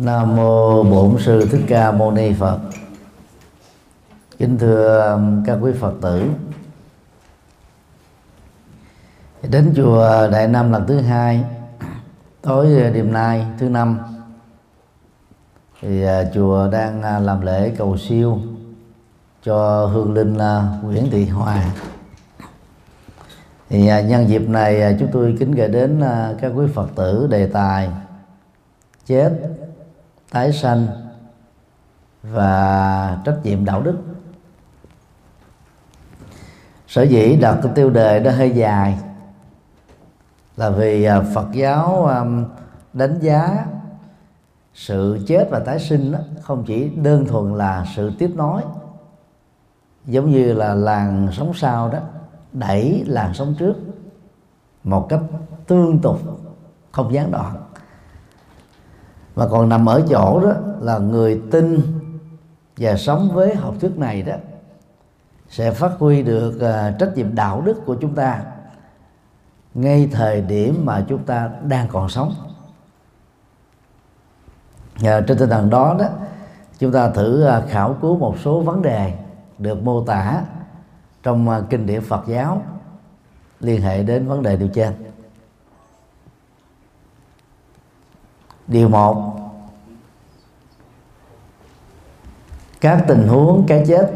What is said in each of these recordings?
Nam mô Bổn sư Thích Ca Mâu Ni Phật. Kính thưa um, các quý Phật tử. Đến chùa Đại Nam lần thứ hai, tối uh, đêm nay, thứ năm, thì uh, chùa đang uh, làm lễ cầu siêu cho hương linh Nguyễn Thị Hòa thì nhân dịp này chúng tôi kính gửi đến các quý Phật tử đề tài chết tái sanh và trách nhiệm đạo đức. Sở dĩ đặt cái tiêu đề nó hơi dài là vì à, Phật giáo đánh giá sự chết và tái sinh đó, không chỉ đơn thuần là sự tiếp nối giống như là làng sống sau đó đẩy làng sống trước một cách tương tục không gián đoạn mà còn nằm ở chỗ đó là người tin và sống với học thuyết này đó sẽ phát huy được uh, trách nhiệm đạo đức của chúng ta ngay thời điểm mà chúng ta đang còn sống. Và trên tinh thần đó đó chúng ta thử uh, khảo cứu một số vấn đề được mô tả trong uh, kinh điển Phật giáo liên hệ đến vấn đề điều trên. Điều một. Các tình huống cái chết.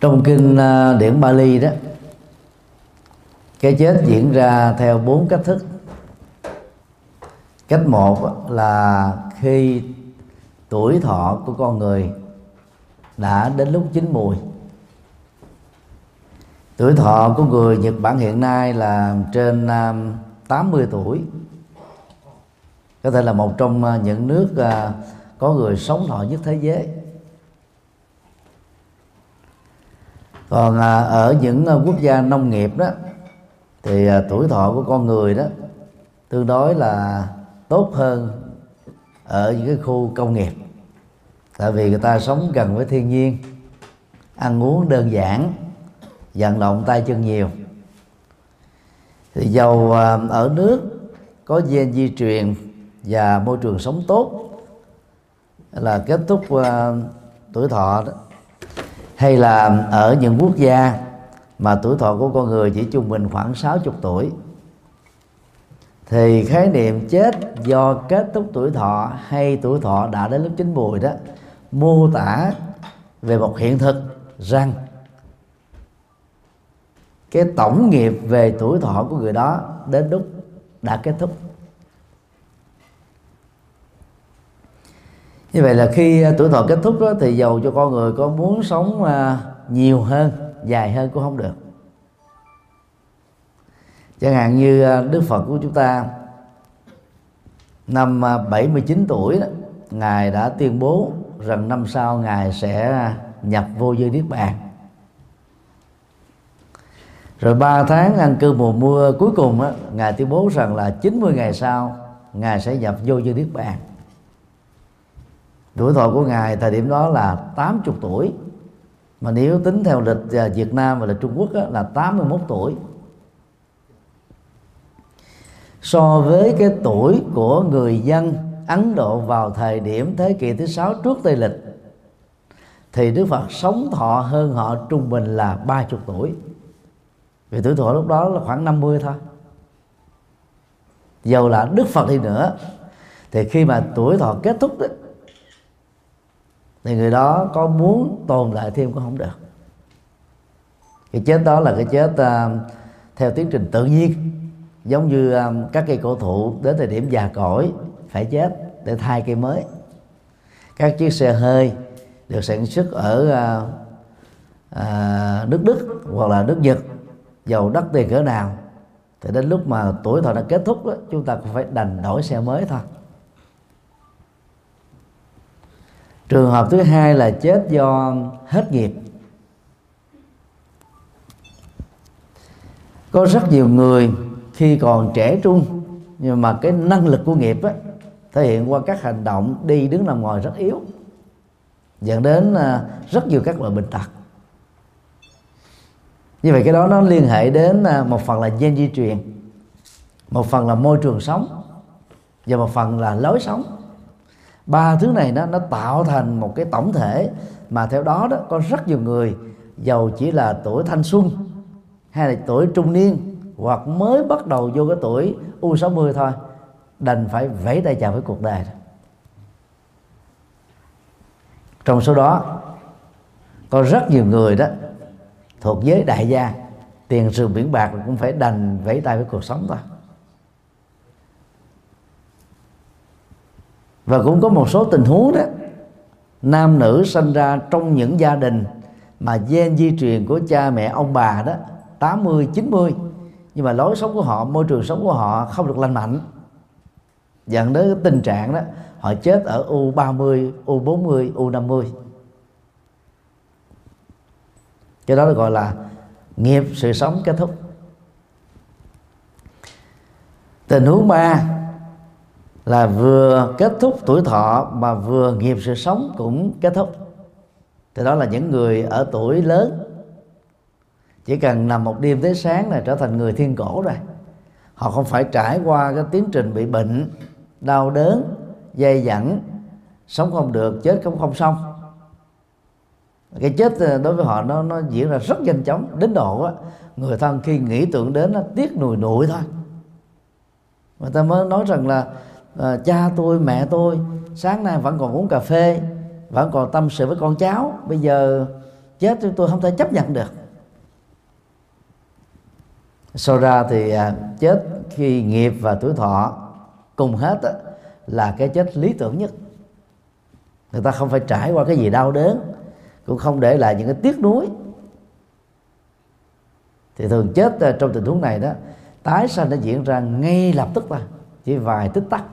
Trong kinh ờ, điển Bali đó, cái chết diễn ra theo bốn cách thức. Cách một là khi tuổi thọ của con người đã đến lúc chín mùi tuổi thọ của người Nhật Bản hiện nay là trên à, 80 tuổi. Có thể là một trong à, những nước à, có người sống thọ nhất thế giới. Còn ở những quốc gia nông nghiệp đó, thì tuổi thọ của con người đó tương đối là tốt hơn ở những cái khu công nghiệp. Tại vì người ta sống gần với thiên nhiên, ăn uống đơn giản vận động tay chân nhiều. Thì dầu à, ở nước có gen di truyền và môi trường sống tốt là kết thúc uh, tuổi thọ đó hay là ở những quốc gia mà tuổi thọ của con người chỉ trung bình khoảng 60 tuổi thì khái niệm chết do kết thúc tuổi thọ hay tuổi thọ đã đến lúc chín mùi đó mô tả về một hiện thực rằng cái tổng nghiệp về tuổi thọ của người đó đến lúc đã kết thúc. Như vậy là khi à, tuổi thọ kết thúc đó, thì giàu cho con người có muốn sống à, nhiều hơn dài hơn cũng không được. Chẳng hạn như à, Đức Phật của chúng ta năm 79 tuổi đó, ngài đã tuyên bố rằng năm sau ngài sẽ nhập vô dư niết bàn rồi ba tháng ăn cư mùa mưa cuối cùng á, ngài tuyên bố rằng là 90 ngày sau ngài sẽ nhập vô như niết bàn. Tuổi thọ của ngài thời điểm đó là 80 tuổi. Mà nếu tính theo lịch à, Việt Nam và lịch Trung Quốc á, là 81 tuổi. So với cái tuổi của người dân Ấn Độ vào thời điểm thế kỷ thứ sáu trước Tây lịch thì Đức Phật sống thọ hơn họ trung bình là 30 tuổi vì tuổi thọ lúc đó là khoảng 50 thôi. Dầu là đức phật đi nữa thì khi mà tuổi thọ kết thúc đó, thì người đó có muốn tồn lại thêm cũng không được. Cái chết đó là cái chết uh, theo tiến trình tự nhiên. Giống như um, các cây cổ thụ đến thời điểm già cỗi phải chết để thay cây mới. Các chiếc xe hơi được sản xuất ở uh, uh, nước Đức hoặc là nước Nhật giàu đất tiền cỡ nào? Thì đến lúc mà tuổi thọ đã kết thúc đó, chúng ta cũng phải đành đổi xe mới thôi. Trường hợp thứ hai là chết do hết nghiệp. Có rất nhiều người khi còn trẻ trung nhưng mà cái năng lực của nghiệp á, thể hiện qua các hành động đi đứng nằm ngồi rất yếu. Dẫn đến à, rất nhiều các loại bệnh tật như vậy cái đó nó liên hệ đến à, một phần là gen di truyền, một phần là môi trường sống, và một phần là lối sống. Ba thứ này nó nó tạo thành một cái tổng thể mà theo đó đó có rất nhiều người, giàu chỉ là tuổi thanh xuân hay là tuổi trung niên, hoặc mới bắt đầu vô cái tuổi U60 thôi, đành phải vẫy tay chào với cuộc đời trong số đó, có rất nhiều người đó thuộc giới đại gia, tiền sườn biển bạc cũng phải đành vẫy tay với cuộc sống thôi. Và cũng có một số tình huống đó, nam nữ sinh ra trong những gia đình mà gen di truyền của cha mẹ ông bà đó 80 90 nhưng mà lối sống của họ, môi trường sống của họ không được lành mạnh. Dẫn đến tình trạng đó, họ chết ở U30 U40 U50 cái đó gọi là nghiệp sự sống kết thúc. Tình huống ba là vừa kết thúc tuổi thọ mà vừa nghiệp sự sống cũng kết thúc. Thì đó là những người ở tuổi lớn. Chỉ cần nằm một đêm tới sáng là trở thành người thiên cổ rồi. Họ không phải trải qua cái tiến trình bị bệnh, đau đớn dây dẳng, sống không được, chết cũng không xong cái chết ờ, đối với họ nó nó diễn ra rất nhanh chóng đến độ á người thân khi nghĩ tưởng đến nó tiếc nùi nụi thôi. Người ta mới nói rằng là à, cha tôi mẹ tôi sáng nay vẫn còn uống cà phê vẫn còn tâm sự với con cháu bây giờ chết tôi không thể chấp nhận được. Sau ra thì à, chết khi nghiệp và tuổi thọ cùng hết á, là cái chết lý tưởng nhất. Người ta không phải trải qua cái gì đau đớn cũng không để lại những cái tiếc nuối. Thì thường chết ờ, trong tình huống này đó tái sanh nó diễn ra ngay lập tức thôi chỉ vài tích tắc.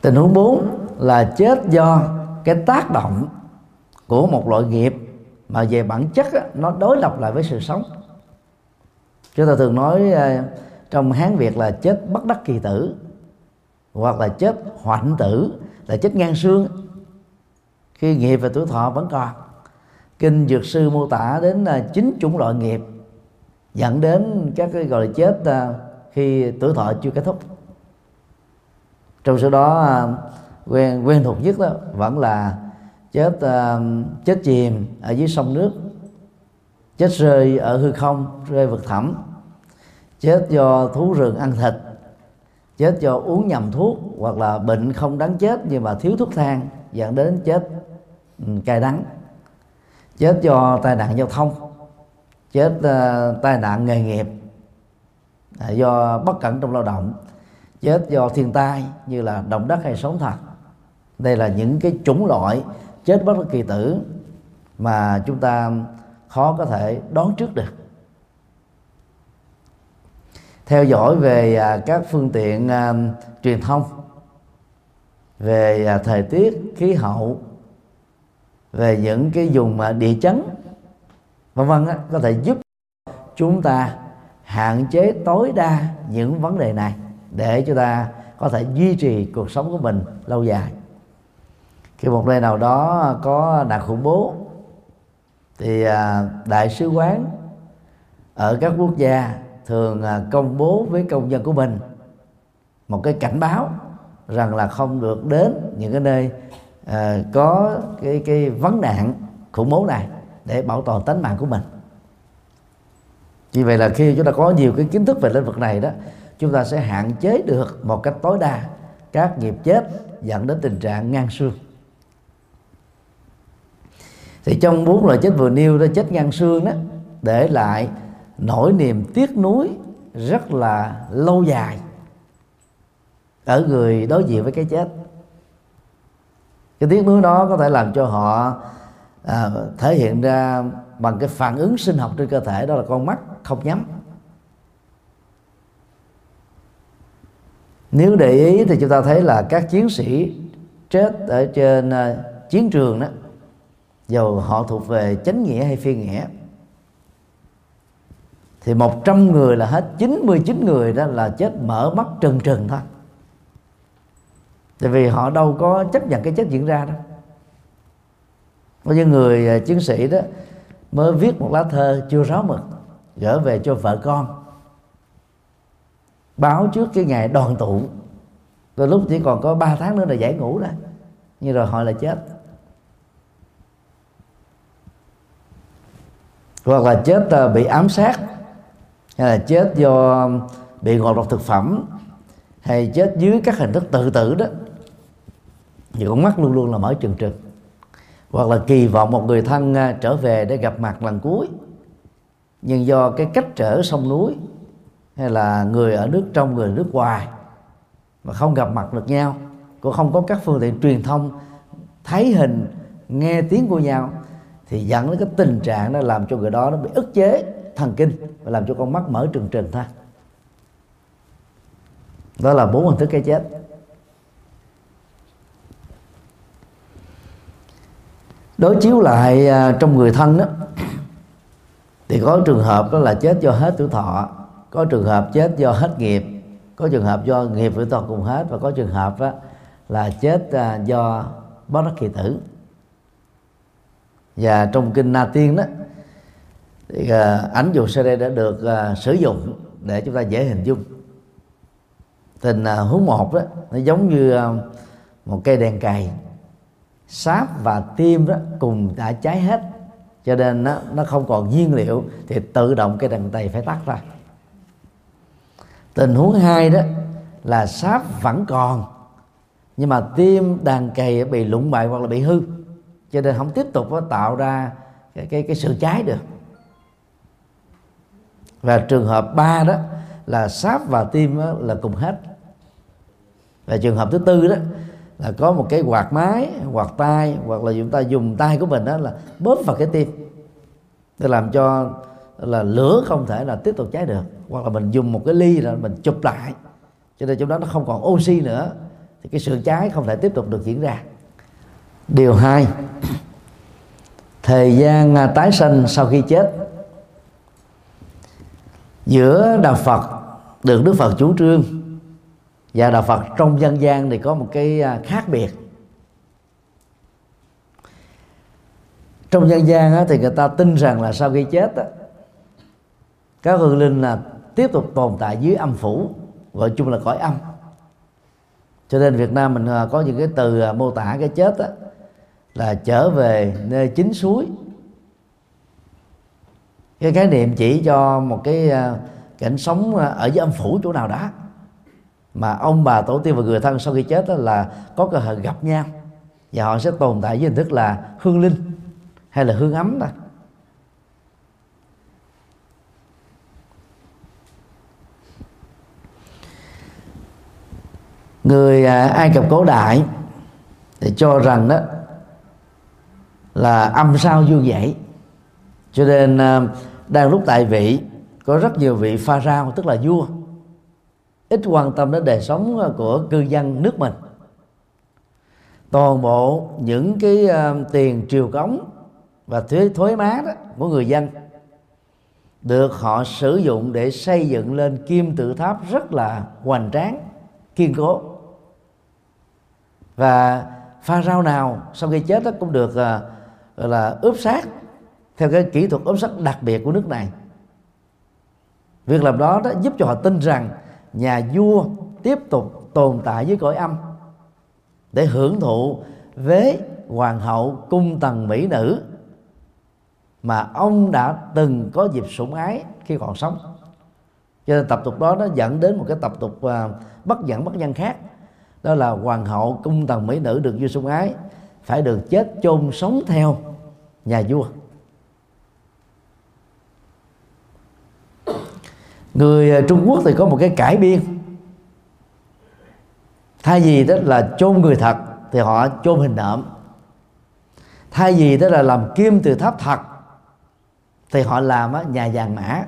Tình huống 4 là chết do cái tác động của một loại nghiệp mà về bản chất á, nó đối lập lại với sự sống. Chúng ta thường nói ờ, trong hán việt là chết bất đắc kỳ tử hoặc là chết hoạn tử là chết ngang xương. Khi nghiệp và tuổi thọ vẫn còn kinh dược sư mô tả đến à, chín chủng loại nghiệp dẫn đến các cái gọi là chết à, khi tuổi thọ chưa kết thúc. Trong số đó à, quen quen thuộc nhất đó vẫn là chết uh, chết chìm ở dưới sông nước chết rơi ở hư không rơi vực thẳm chết do thú rừng ăn thịt chết do uống nhầm thuốc hoặc là bệnh không đáng chết nhưng mà thiếu thuốc thang dẫn đến chết ừ, cay đắng. Chết do tai nạn giao thông chết uh, tai nạn nghề nghiệp uh, do bất cẩn trong lao động chết do thiên tai như là động đất hay sóng thần. Đây là những cái chủng loại chết bất kỳ tử mà chúng ta khó có thể đoán trước được theo dõi về à, các phương tiện à, truyền thông, về à, thời tiết, khí hậu, về những cái vùng địa chấn, vân vân có thể giúp chúng ta hạn chế tối đa những vấn đề này để chúng ta có thể duy trì cuộc sống của mình lâu dài. Khi một nơi nào đó có nạn khủng bố, thì đại sứ quán ở các quốc gia thường à, công bố với công dân của mình một cái cảnh báo rằng là không được đến những cái nơi uh, có cái cái vấn nạn khủng bố này để bảo toàn tính mạng của mình. Vì vậy là khi chúng ta có nhiều cái kiến thức về lĩnh vực này đó chúng ta sẽ hạn chế được một cách tối đa các nghiệp chết dẫn đến tình trạng ngang xương. Thì trong bốn loại chết vừa nêu đó chết ngang xương đó để lại nỗi niềm tiếc nuối rất là lâu dài. Ở người đối diện với cái chết. Cái tiếc nuối đó có thể làm cho họ à, thể hiện ra bằng cái phản ứng sinh học trên cơ thể đó là con mắt không nhắm. Nếu để ý thì chúng ta thấy là các chiến sĩ chết ở trên uh, chiến trường đó dầu họ thuộc về chánh nghĩa hay phi nghĩa thì 100 người là hết 99 người đó là chết mở mắt trừng trừng thôi. Tại vì họ đâu có chấp nhận cái chết diễn ra đâu. Có những người à, chiến sĩ đó mới viết một lá thơ chưa ráo mực, gửi về cho vợ con. Báo trước cái ngày đoàn tụ. Rồi lúc chỉ còn có 3 tháng nữa là giải ngũ đó. Nhưng rồi họ là chết. Hoặc là chết à, bị ám sát hay là chết do bị ngộ độc thực phẩm, hay chết dưới các hình thức tự tử đó, thì con mắt luôn luôn là mở trừng trừng. Hoặc là kỳ vọng một người thân à, trở về để gặp mặt lần cuối. Nhưng do cái cách trở sông núi, hay là người ở nước trong, người nước ngoài, mà không gặp mặt được nhau, cũng không có các phương tiện truyền thông thấy hình, nghe tiếng của nhau, thì dẫn đến cái tình trạng nó làm cho người đó nó bị ức chế thần kinh và làm cho con mắt mở trừng trừng thôi. Đó là bốn hình thức cái chết. Đối chiếu lại à, trong người thân đó, thì có trường hợp đó là chết do hết tuổi thọ, có trường hợp chết do hết nghiệp, có trường hợp do nghiệp tuổi thọ cùng hết, và có trường hợp đó là chết à, do bất đắc kỳ tử. Và trong kinh Na Tiên đó thì uh, ảnh dụ CD đã được uh, sử dụng để chúng ta dễ hình dung. Tình à, uh, hướng một đó nó giống như uh, một cây đèn cày. Sáp và tim đó cùng đã cháy hết cho nên nó, nó không còn nhiên liệu thì tự động cái đèn tay phải tắt ra. Tình huống hai đó là sáp vẫn còn nhưng mà tim đàn cày bị lụng bại hoặc là bị hư cho nên không tiếp tục tạo ra cái, cái, cái sự cháy được và trường hợp ba đó là sáp và tim là cùng hết. Và trường hợp thứ tư đó là có một cái quạt máy, quạt tay hoặc là chúng ta dùng tay của mình đó là bóp vào cái tim. Để làm cho là lửa không thể là tiếp tục cháy được. Hoặc là mình dùng một cái ly là mình chụp lại. Cho nên trong đó nó không còn oxy nữa. Thì cái sự cháy không thể tiếp tục được diễn ra. Điều hai, thời gian à, tái sinh sau khi chết giữa đạo Phật được Đức Phật chủ trương và đạo Phật trong dân gian thì có một cái à, khác biệt. Trong dân gian thì người ta tin rằng là sau khi chết các hương linh là tiếp tục tồn tại dưới âm phủ gọi chung là cõi âm. Cho nên Việt Nam mình à, có những cái từ à, mô tả cái chết đó, là trở về nơi chính suối cái khái niệm chỉ cho một cái à, cảnh sống à, ở dưới âm phủ chỗ nào đó mà ông bà tổ tiên và người thân sau khi chết đó là có cơ hội gặp nhau. Và họ sẽ tồn tại với hình thức là hương linh hay là hương ấm đó. Người à, ai cập cổ đại thì cho rằng đó là âm sao dương dãy cho nên à, đang lúc tại vị có rất nhiều vị pha rao tức là vua. Ít quan tâm đến đời sống của cư dân nước mình. Toàn bộ những cái uh, tiền triều cống và thuế thuế má đó của người dân được họ sử dụng để xây dựng lên kim tự tháp rất là hoành tráng kiên cố. Và pha rau nào sau khi chết đó cũng được uh, gọi là ướp xác theo cái kỹ thuật ướp sắt đặc biệt của nước này. Việc làm đó đó giúp cho họ tin rằng nhà vua tiếp tục tồn tại với cõi âm để hưởng thụ với hoàng hậu cung tần mỹ nữ mà ông đã từng có dịp sủng ái khi còn sống. Cho nên tập tục đó nó dẫn đến một cái tập tục uh, bất dẫn bất nhân khác. Đó là hoàng hậu cung tần mỹ nữ được vua sủng ái phải được chết chôn sống theo nhà vua. Người ờ, Trung Quốc thì có một cái cải biên. Thay vì đó là chôn người thật thì họ chôn hình nộm thay vì đó là làm kim từ tháp thật thì họ làm nhà vàng mã.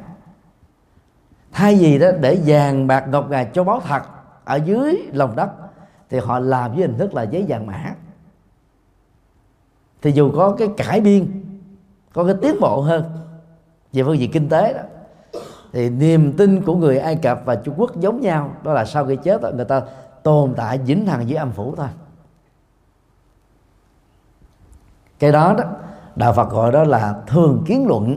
Thay vì đó để vàng bạc ngọc ngà cho báu thật ở dưới lòng đất thì họ làm với hình thức là giấy vàng mã. Thì dù có cái cải biên, có cái tiến bộ hơn về phương diện kinh tế đó thì niềm tin của người Ai Cập và Trung Quốc giống nhau, đó là sau khi chết người ta tồn tại vĩnh hằng dưới âm phủ thôi. Cái đó đó, đạo Phật gọi đó là thường kiến luận.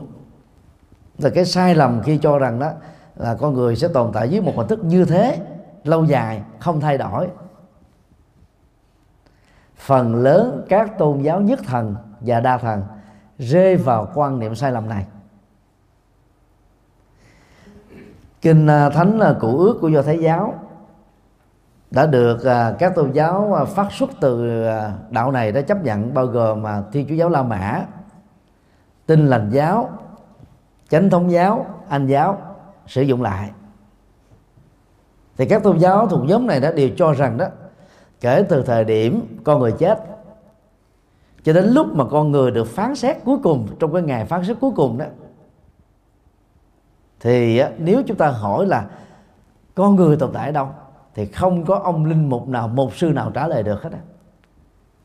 Là cái sai lầm khi cho rằng đó là con người sẽ tồn tại dưới một hình thức như thế, lâu dài, không thay đổi. Phần lớn các tôn giáo nhất thần và đa thần rơi vào quan niệm sai lầm này. Kinh à, thánh là cụ ước của do thái giáo đã được à, các tôn giáo à, phát xuất từ đạo này đã chấp nhận, bao gồm mà thiên chúa giáo la mã, tin lành giáo, chánh thống giáo, anh giáo sử dụng lại. Thì các tôn giáo thuộc nhóm này đã đều cho rằng đó, kể từ thời điểm con người chết cho đến lúc mà con người được phán xét cuối cùng, trong cái ngày phán xét cuối cùng đó thì nếu chúng ta hỏi là con người tồn tại ở đâu, thì không có ông linh mục nào một sư nào trả lời được hết á.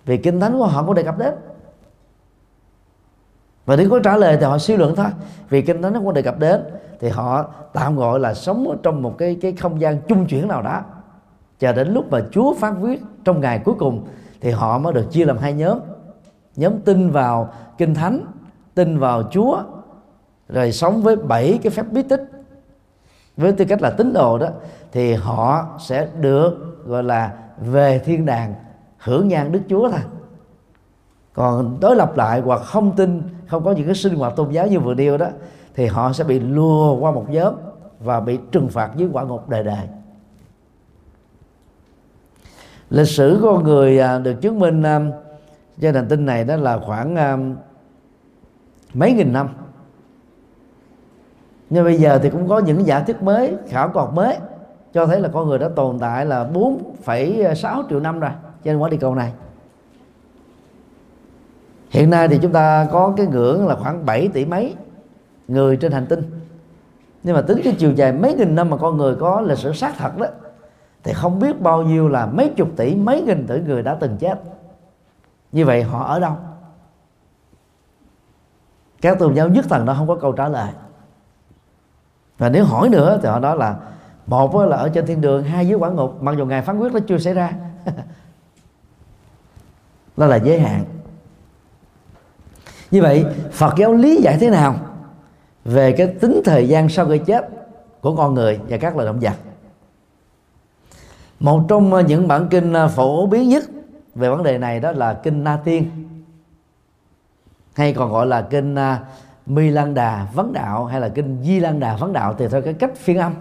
Vì kinh thánh của họ có đề cập đến. Và nếu có trả lời thì họ suy luận thôi. Vì kinh thánh nó không đề cập đến, thì họ tạm gọi là sống ở trong một cái cái không gian chung chuyển nào đó. Chờ đến lúc mà Chúa phát quyết trong ngày cuối cùng, thì họ mới được chia làm hai nhóm. Nhóm tin vào kinh thánh, tin vào Chúa rồi sống với bảy cái phép bí tích. Với tư cách là tín đồ đó, thì họ sẽ được, gọi là, về thiên đàng, hưởng nhan đức chúa thôi. Còn đối lập lại hoặc không tin, không có những cái sinh hoạt tôn giáo như vừa nêu đó, thì họ sẽ bị lùa qua một nhóm và bị trừng phạt dưới quả ngục đời đời. Lịch sử của con người à, được chứng minh à, trên hành tinh này đó là khoảng à, mấy nghìn năm nhưng bây giờ thì cũng có những giả thuyết mới khảo cổ mới cho thấy là con người đã tồn tại là 4,6 triệu năm rồi trên quả địa cầu này. Hiện nay thì chúng ta có cái ngưỡng là khoảng 7 tỷ mấy người trên hành tinh. Nhưng mà tính cái chiều dài mấy nghìn năm mà con người có lịch sử xác thật đó thì không biết bao nhiêu là mấy chục tỷ mấy nghìn tỷ người đã từng chết. Như vậy họ ở đâu? Các tôn giáo nhất thần đó không có câu trả lời và nếu hỏi nữa thì họ nói là một là ở trên thiên đường, hai dưới quả ngục. Mặc dù ngài phán quyết nó chưa xảy ra. Đó là giới hạn. Như vậy, phật giáo lý giải thế nào về cái tính thời gian sau khi chết của con người và các loài động vật? Một trong những bản kinh phổ biến nhất về vấn đề này đó là kinh Na Tiên, hay còn gọi là kinh à, Mi Lan Đà Vấn Đạo hay là kinh Di Lan Đà Vấn Đạo thì theo cái cách phiên âm,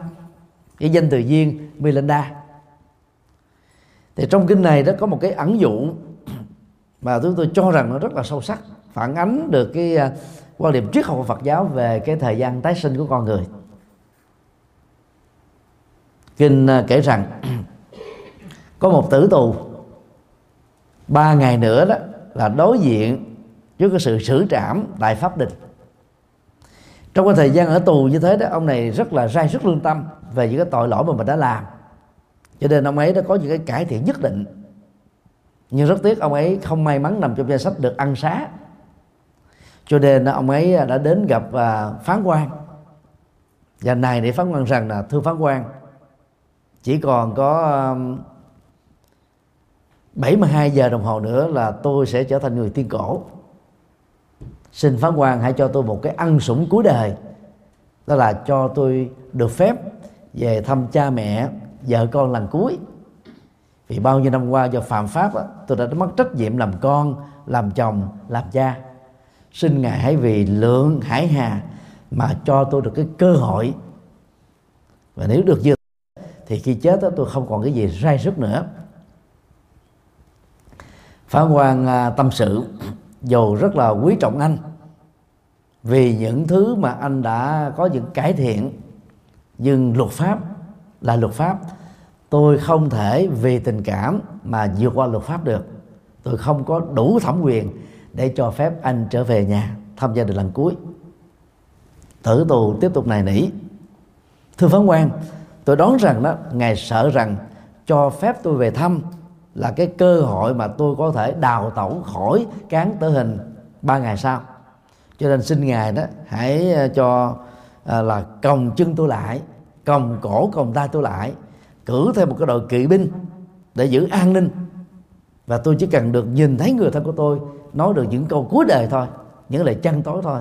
cái danh từ duyên Mi Lan Đa. Thì trong kinh này đó có một cái ẩn dụ mà chúng tôi cho rằng nó rất là sâu sắc, phản ánh được cái à, quan điểm triết học của Phật giáo về cái thời gian tái sinh của con người. Kinh à, kể rằng có một tử tù, ba ngày nữa đó là đối diện với cái sự xử trảm tại pháp đình trong cái thời gian ở tù như thế đó, ông này rất là sai sức lương tâm về những cái tội lỗi mà mình đã làm. Cho nên ông ấy đã có những cái cải thiện nhất định. Nhưng rất tiếc ông ấy không may mắn nằm trong danh sách được ăn xá. Cho nên ông ấy đã đến gặp à, phán quan và này để phán quan rằng là, thưa phán quan chỉ còn có 72 giờ đồng hồ nữa là tôi sẽ trở thành người tiên cổ xin phán quan hãy cho tôi một cái ăn sủng cuối đời. Đó là cho tôi được phép về thăm cha mẹ vợ con lần cuối. Vì bao nhiêu năm qua do phạm pháp đó, tôi đã mất trách nhiệm làm con làm chồng làm cha. Xin ngài hãy vì lượng hải hà mà cho tôi được cái cơ hội. Và nếu được như thì khi chết đó, tôi không còn cái gì sai sức nữa. Phán quan à, tâm sự dù rất là quý trọng anh vì những thứ mà anh đã có những cải thiện. Nhưng luật pháp là luật pháp. Tôi không thể vì tình cảm mà vượt qua luật pháp được. Tôi không có đủ thẩm quyền để cho phép anh trở về nhà thăm gia đình lần cuối. Tử tù tiếp tục này nỉ. Thưa phán quan tôi đoán rằng đó, ngài sợ rằng cho phép tôi về thăm là cái cơ hội mà tôi có thể đào tẩu khỏi cán tử hình ba ngày sau cho nên xin ngài đó hãy ờ, cho à, là còng chân tôi lại còng cổ còng tay tôi lại cử thêm một cái đội kỵ binh để giữ an ninh. Và tôi chỉ cần được nhìn thấy người thân của tôi nói được những câu cuối đời thôi những lời chăn tối thôi.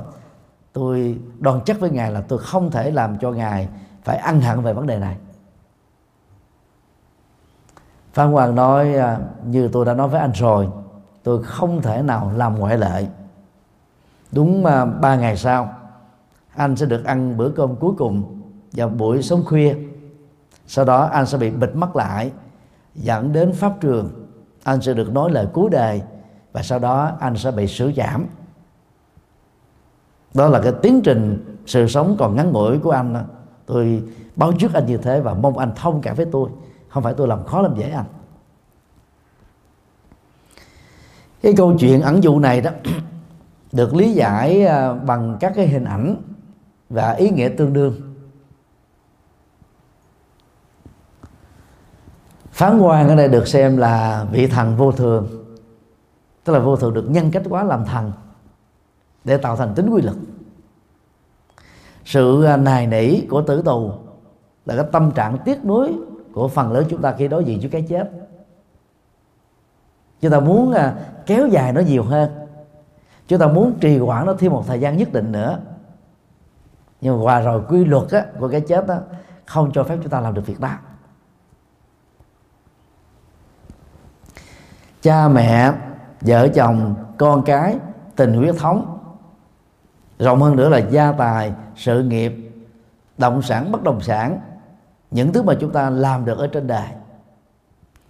Tôi đoan chắc với ngài là tôi không thể làm cho ngài phải ăn hận về vấn đề này. Phan hoàng nói à, như tôi đã nói với anh rồi tôi không thể nào làm ngoại lệ đúng à, ba ngày sau anh sẽ được ăn bữa cơm cuối cùng vào buổi sống khuya. Sau đó anh sẽ bị bịt mắt lại dẫn đến pháp trường. Anh sẽ được nói lời cuối đời và sau đó anh sẽ bị xử giảm. Đó là cái tiến trình sự sống còn ngắn ngủi của anh. Tôi báo trước anh như thế và mong anh thông cảm với tôi. Không phải tôi làm khó làm dễ anh. Cái câu chuyện ẩn dụ này đó được lý giải ờ, bằng các cái hình ảnh và ý nghĩa tương đương. Phán quan ở đây được xem là vị thần vô thường, tức là vô thường được nhân cách quá làm thần để tạo thành tính quy luật. Sự ờ, nài nỉ của tử tù là cái tâm trạng tiếc nuối của phần lớn chúng ta khi đối diện với cái chết. Chúng ta muốn ờ, kéo dài nó nhiều hơn chúng ta muốn trì hoãn nó thêm một thời gian nhất định nữa. Nhưng mà qua rồi quy luật á, của cái chết đó không cho phép chúng ta làm được việc đó. Cha mẹ vợ chồng con cái tình huyết thống. Rộng hơn nữa là gia tài sự nghiệp động sản bất động sản. Những thứ mà chúng ta làm được ở trên đời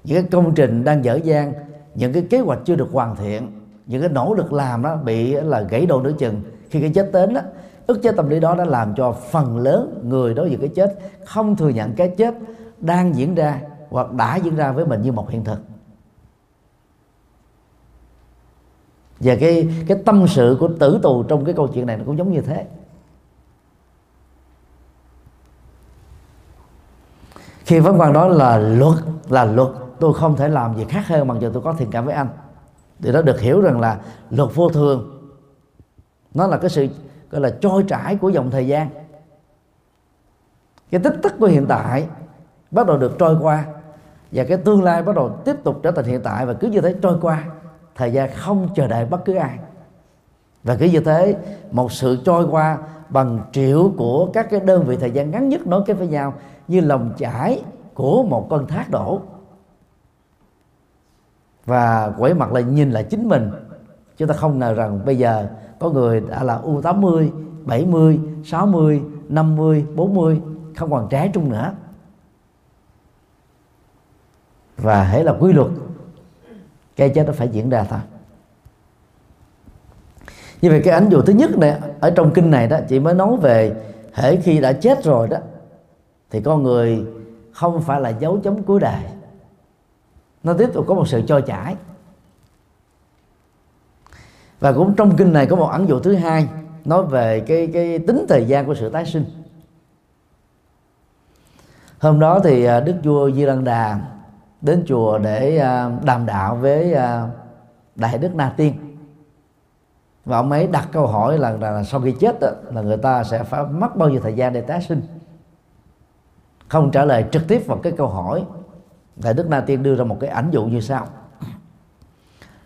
những cái công trình đang dở dang những cái kế hoạch chưa được hoàn thiện những cái nỗ lực làm đó bị là gãy đổ nửa chừng. Khi cái chết đến đó ức chế tâm lý đó đã làm cho phần lớn người đối với cái chết không thừa nhận cái chết đang diễn ra hoặc đã diễn ra với mình như một hiện thực. Và cái cái tâm sự của tử tù trong cái câu chuyện này nó cũng giống như thế. Khi vấn quan đó là luật là luật. Tôi không thể làm gì khác hơn bằng giờ tôi có thiện cảm với anh thì nó được hiểu rằng là luật vô thường, nó là cái sự, gọi là, trôi trải của dòng thời gian. Cái tích tắc của hiện tại bắt đầu được trôi qua và cái tương lai bắt đầu tiếp tục trở thành hiện tại và cứ như thế trôi qua. Thời gian không chờ đợi bất cứ ai. Và cứ như thế, một sự trôi qua bằng triệu của các cái đơn vị thời gian ngắn nhất nối kết với nhau như lòng chảy của một con thác đổ và quẩy mặt lại nhìn lại chính mình. Chúng ta không ngờ rằng bây giờ có người đã là U80, 70, 60, 50, 40 không còn trái trung nữa. Và hãy là quy luật cái chết nó phải diễn ra thôi. Như vậy cái ảnh dụ thứ nhất này ở trong kinh này đó chị mới nói về hễ khi đã chết rồi đó thì con người không phải là dấu chấm cuối đời nó tiếp tục có một sự trôi chảy và cũng trong kinh này có một ẩn dụ thứ hai nói về cái cái tính thời gian của sự tái sinh. Hôm đó thì à, đức vua di lăng đà đến chùa để à, đàm đạo với à, đại đức na tiên. Và ông ấy đặt câu hỏi là, là, là sau khi chết đó, là người ta sẽ phải mất bao nhiêu thời gian để tái sinh? Không trả lời trực tiếp vào cái câu hỏi đại đức na tiên đưa ra một cái ảnh dụ như sau.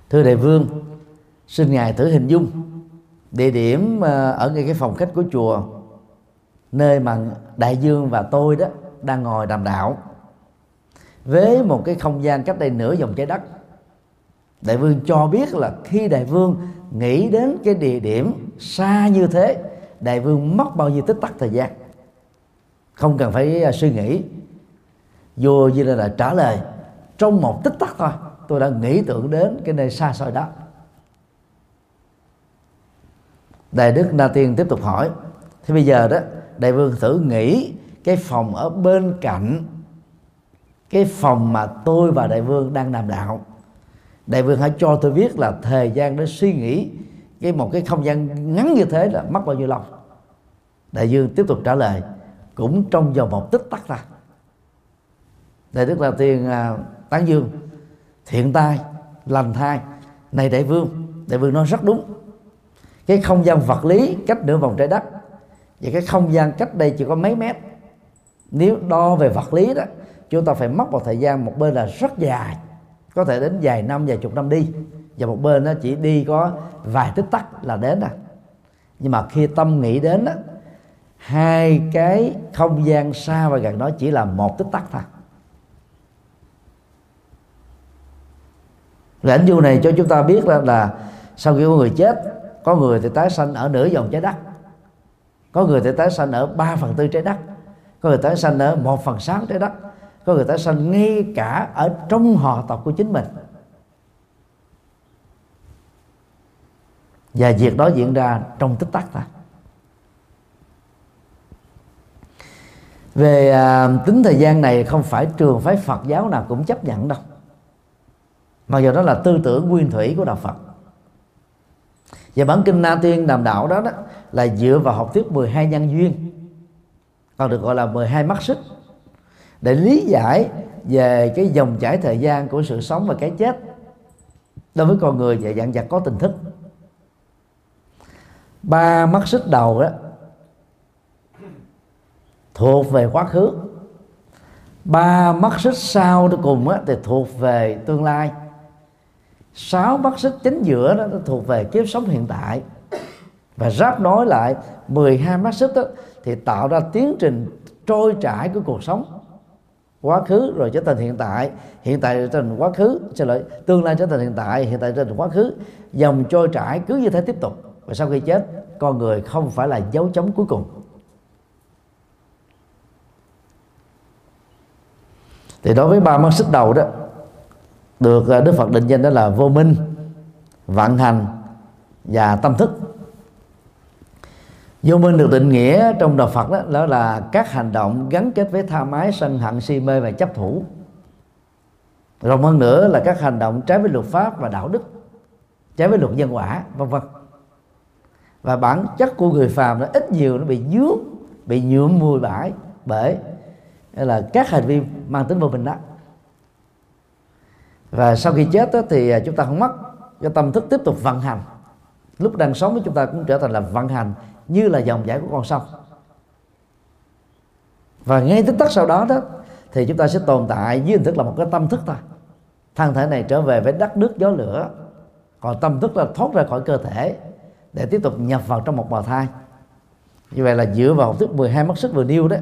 Thưa đại vương, xin ngài thử hình dung địa điểm ờ, ở ngay cái phòng khách của chùa, nơi mà đại dương và tôi đó đang ngồi đàm đạo với một cái không gian cách đây nửa dòng trái đất. Đại vương cho biết là khi đại vương nghĩ đến cái địa điểm xa như thế, đại vương mất bao nhiêu tích tắc thời gian. Không cần phải ờ, suy nghĩ vua như là trả lời, trong một tích tắc thôi, tôi đã nghĩ tưởng đến cái nơi xa xôi đó. Đại đức na tiên tiếp tục hỏi, thế bây giờ đó, đại vương thử nghĩ cái phòng ở bên cạnh, cái phòng mà tôi và đại vương đang làm đạo. Đại vương hãy cho tôi biết là thời gian để suy nghĩ cái một cái không gian ngắn như thế là mất bao nhiêu lâu. Đại vương tiếp tục trả lời, cũng trong vòng một tích tắc ra đại đức là tiền à, tán dương thiện tai lành thai. Này đại vương đại vương nói rất đúng. Cái không gian vật lý cách nửa vòng trái đất và cái không gian cách đây chỉ có mấy mét. Nếu đo về vật lý đó chúng ta phải mất một thời gian một bên là rất dài. Có thể đến vài năm vài chục năm đi. Và một bên nó chỉ đi có vài tích tắc là đến rồi nhưng mà khi tâm nghĩ đến đó, hai cái không gian xa và gần đó chỉ là một tích tắc thôi. Rồi ảnh du này cho chúng ta biết là, là sau khi có người chết có người thì tái sanh ở nửa vòng trái đất. Có người thì tái sanh ở 3 phần tư trái đất. Có người tái sanh ở 1 phần 6 trái đất. Có người tái sanh ngay cả ở trong họ tộc của chính mình. Và việc đó diễn ra trong tích tắc thôi về à, tính thời gian này không phải trường phái Phật giáo nào cũng chấp nhận đâu mặc dù đó là tư tưởng nguyên thủy của đạo Phật. Và bản kinh Na Tiên Đàm Đạo đó, đó là dựa vào học thuyết 12 nhân duyên. Còn được gọi là 12 mắt xích. Để lý giải về cái dòng chảy thời gian của sự sống và cái chết đối với con người và dạng vật có tình thức. Ba mắt xích đầu đó thuộc về quá khứ. Ba mắt xích sau đó cùng á, thì thuộc về tương lai sáu mắt xích chính giữa đó nó thuộc về kiếp sống hiện tại. Và ráp nối lại 12 mắt xích đó, thì tạo ra tiến trình trôi trải của cuộc sống. Quá khứ rồi trở thành hiện tại. Hiện tại trở thành quá khứ. Xin lỗi tương lai trở thành hiện tại hiện tại trở thành quá khứ. Dòng trôi trải cứ như thế tiếp tục. Và sau khi chết con người không phải là dấu chấm cuối cùng. Thì đối với ba mắt xích đầu đó được à, Đức Phật định danh đó là vô minh vận hành và tâm thức. Vô minh được định nghĩa trong đạo Phật đó, đó là các hành động gắn kết với tha mái sân hận si mê và chấp thủ. Rộng hơn nữa là các hành động trái với luật pháp và đạo đức trái với luật nhân quả vân vân. Và bản chất của người phàm nó ít nhiều nó bị dướng bị nhuộm mùi bãi bởi là các hành vi mang tính vô minh đó và sau khi chết đó, thì à, chúng ta không mất do tâm thức tiếp tục vận hành. Lúc đang sống chúng ta cũng trở thành là vận hành như là dòng chảy của con sông. Và ngay tức tắc sau đó đó thì chúng ta sẽ tồn tại dưới hình thức là một cái tâm thức thôi. Thân thể này trở về với đất nước gió lửa còn tâm thức là thoát ra khỏi cơ thể để tiếp tục nhập vào trong một bào thai. Như vậy là dựa vào học thuyết 12 mất sức vừa nêu đó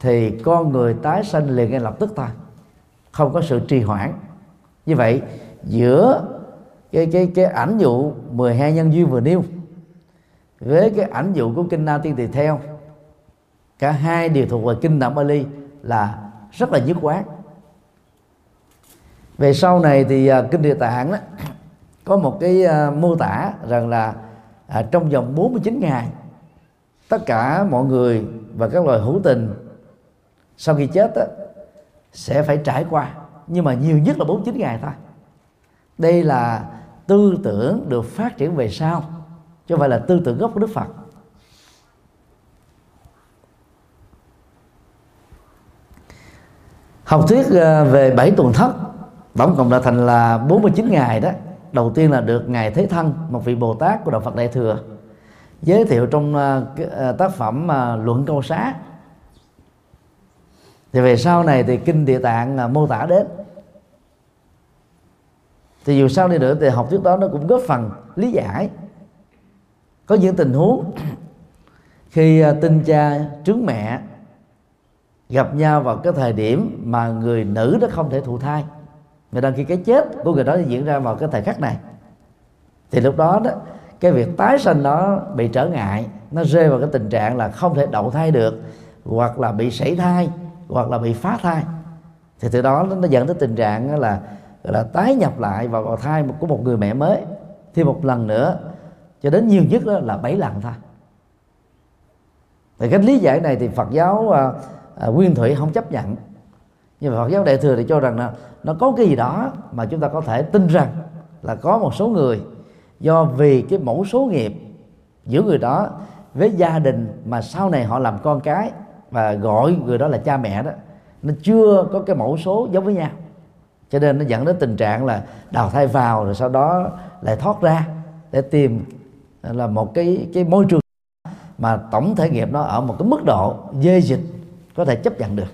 thì con người tái sanh liền ngay lập tức thôi không có sự trì hoãn như vậy giữa cái cái cái ảnh dụ 12 nhân duyên vừa nêu với cái ảnh dụ của kinh Na Tiên Tỳ theo cả hai đều thuộc về kinh Đạm Bali là rất là dứt quán về sau này thì uh, kinh Địa Tạng đó có một cái uh, mô tả rằng là uh, trong vòng 49 ngày tất cả mọi người và các loài hữu tình sau khi chết đó, sẽ phải trải qua nhưng mà nhiều nhất là 49 ngày thôi. Đây là tư tưởng được phát triển về sau, chứ không phải là tư tưởng gốc của Đức Phật. Học thuyết ờ, về bảy tuần thất, tổng cộng là thành là 49 ngày đó. Đầu tiên là được ngài Thế Thân, một vị Bồ Tát của đạo Phật Đại thừa, giới thiệu trong ờ, ờ, tác phẩm luận câu xá thì về sau này thì kinh địa tạng à, mô tả đến. Thì dù sao đi nữa thì học thuyết đó nó cũng góp phần lý giải có những tình huống. Khi à, tinh cha trứng mẹ gặp nhau vào cái thời điểm mà người nữ đó không thể thụ thai, người đăng ký cái chết của người đó diễn ra vào cái thời khắc này. Thì lúc đó đó, cái việc tái sinh đó bị trở ngại, nó rơi vào cái tình trạng là không thể đậu thai được hoặc là bị sảy thai hoặc là bị phá thai. Thì từ đó nó dẫn tới tình trạng là là tái nhập lại vào bào thai của một người mẹ mới. Thêm một lần nữa cho đến nhiều nhất đó là bảy lần thôi. Thì cái lý giải này thì Phật giáo à, à, nguyên thủy không chấp nhận. Nhưng mà Phật giáo đại thừa thì cho rằng là nó có cái gì đó mà chúng ta có thể tin rằng là có một số người do vì cái mẫu số nghiệp giữa người đó với gia đình mà sau này họ làm con cái và gọi người đó là cha mẹ đó. Nó chưa có cái mẫu số giống với nhau. Cho nên nó dẫn đến tình trạng là đào thai vào rồi sau đó lại thoát ra để tìm à, là một cái cái môi trường mà tổng thể nghiệp nó ở một cái mức độ dê dịch có thể chấp nhận được.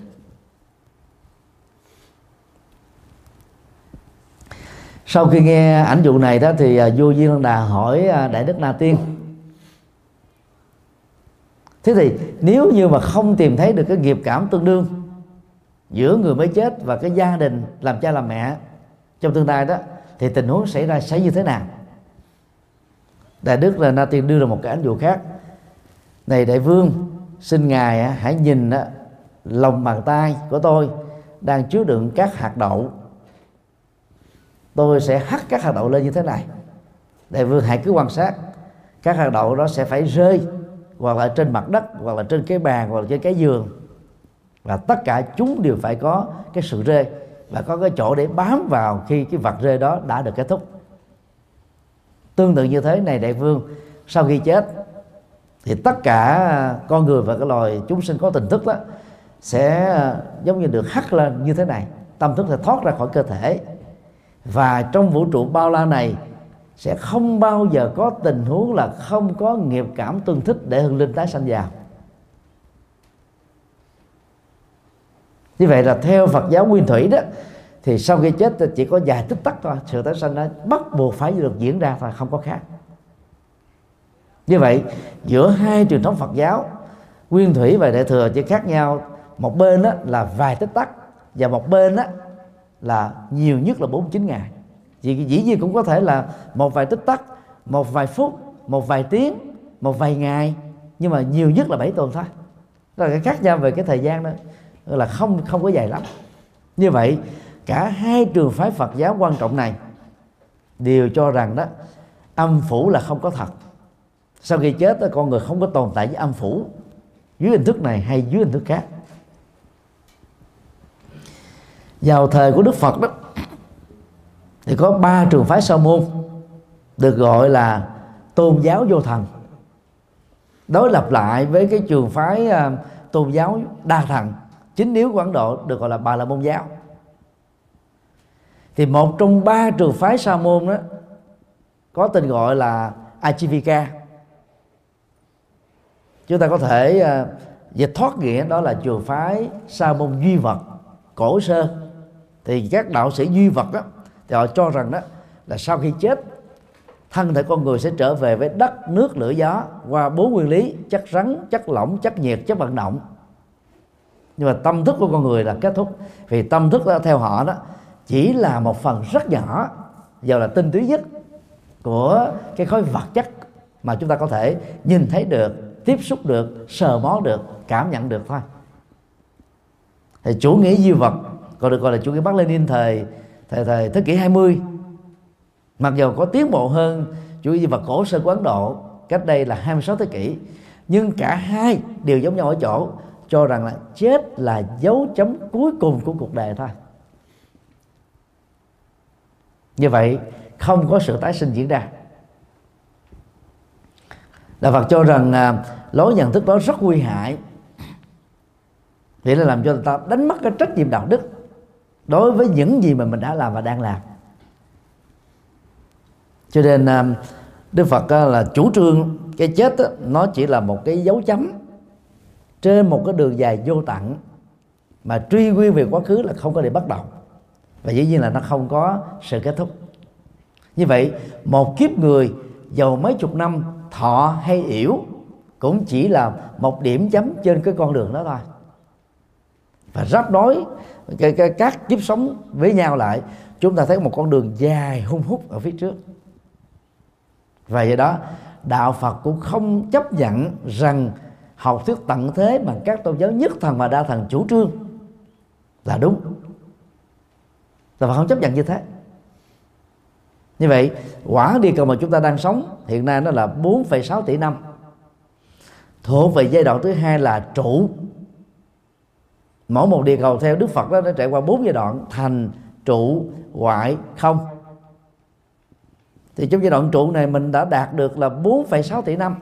Sau khi nghe ảnh dụ này đó thì à, vua Diên Đà hỏi à, đại đức Na Tiên thế thì nếu như mà không tìm thấy được cái nghiệp cảm tương đương giữa người mới chết và cái gia đình làm cha làm mẹ trong tương lai đó, thì tình huống xảy ra sẽ như thế nào? Đại đức là na tiên đưa ra một cái ánh dụ khác. Này đại vương, xin ngài hãy nhìn lòng bàn tay của tôi đang chứa đựng các hạt đậu. Tôi sẽ hắt các hạt đậu lên như thế này. Đại vương hãy cứ quan sát, các hạt đậu đó sẽ phải rơi hoặc là trên mặt đất, hoặc là trên cái bàn, hoặc là trên cái giường và tất cả chúng đều phải có cái sự rê và có cái chỗ để bám vào khi cái vật rê đó đã được kết thúc. Tương tự như thế này, đại vương, sau khi chết, thì tất cả con người và cái loài chúng sinh có tình thức đó sẽ ờ, giống như được hắt lên như thế này. Tâm thức sẽ thoát ra khỏi cơ thể. Và trong vũ trụ bao la này sẽ không bao giờ có tình huống là không có nghiệp cảm tương thích để hương linh tái sanh vào. Như vậy là theo Phật giáo nguyên thủy đó, thì sau khi chết chỉ có vài tích tắc thôi, sự tái sanh đó bắt buộc phải được diễn ra thôi, không có khác. Như vậy, giữa hai truyền thống Phật giáo, nguyên thủy và đại thừa chỉ khác nhau. Một bên đó là vài tích tắc và một bên đó là nhiều nhất là 49 ngày chỉ dĩ nhiên cũng có thể là một vài tích tắc một vài phút một vài tiếng một vài ngày nhưng mà nhiều nhất là 7 tuần thôi. Đó là cái khác nhau về cái thời gian đó là không không có dài lắm. Như vậy cả hai trường phái Phật giáo quan trọng này đều cho rằng đó âm phủ là không có thật. Sau khi chết đó, con người không có tồn tại với âm phủ dưới hình thức này hay dưới hình thức khác. Vào thời của Đức Phật đó thì có ba trường phái sa môn được gọi là tôn giáo vô thần. Đối lập lại với cái trường phái uh, tôn giáo đa thần. Chính yếu của Ấn Độ được gọi là Bà La Môn giáo. Thì một trong ba trường phái sa môn đó có tên gọi là Ajivika. Chúng ta có thể uh, dịch thoát nghĩa đó là trường phái sa môn duy vật cổ sơ. Thì các đạo sĩ duy vật đó thì họ cho rằng đó là sau khi chết thân thể con người sẽ trở về với đất nước lửa gió qua bốn nguyên lý chất rắn chất lỏng chất nhiệt chất vận động. Nhưng mà tâm thức của con người là kết thúc. Vì tâm thức đó, theo họ đó chỉ là một phần rất nhỏ giờ là tinh túy nhất của cái khối vật chất mà chúng ta có thể nhìn thấy được tiếp xúc được sờ mó được cảm nhận được thôi. Thì chủ nghĩa duy vật còn được gọi là chủ nghĩa bắc lenin thời thời thời thế kỷ 20 mặc dù có tiến bộ hơn chủ nghĩa vật cổ sơ của Ấn Độ cách đây là 26 thế kỷ nhưng cả hai đều giống nhau ở chỗ cho rằng là chết là dấu chấm cuối cùng của cuộc đời thôi. Như vậy không có sự tái sinh diễn ra. Đạo Phật cho rằng à, lối nhận thức đó rất nguy hại. Vậy là làm cho người ta đánh mất cái trách nhiệm đạo đức đối với những gì mà mình đã làm và đang làm. Cho nên à, đức phật à, là chủ trương cái chết đó, nó chỉ là một cái dấu chấm trên một cái đường dài vô tận mà truy nguyên về quá khứ là không có để bắt đầu. Và dĩ nhiên là nó không có sự kết thúc. Như vậy một kiếp người giàu mấy chục năm thọ hay yểu cũng chỉ là một điểm chấm trên cái con đường đó thôi và ráp nối cái, cái, các kiếp sống với nhau lại chúng ta thấy một con đường dài hung hút ở phía trước. Và do đó đạo Phật cũng không chấp nhận rằng học thuyết tận thế mà các tôn giáo nhất thần và đa thần chủ trương là đúng. Đạo Phật không chấp nhận như thế. Như vậy quả địa cầu mà chúng ta đang sống hiện nay nó là 4,6 tỷ năm. Thuộc về giai đoạn thứ hai là trụ mỗi một địa cầu theo đức phật đó nó trải qua bốn giai đoạn thành trụ hoại không. Thì trong giai đoạn trụ này mình đã đạt được là 4,6 tỷ năm.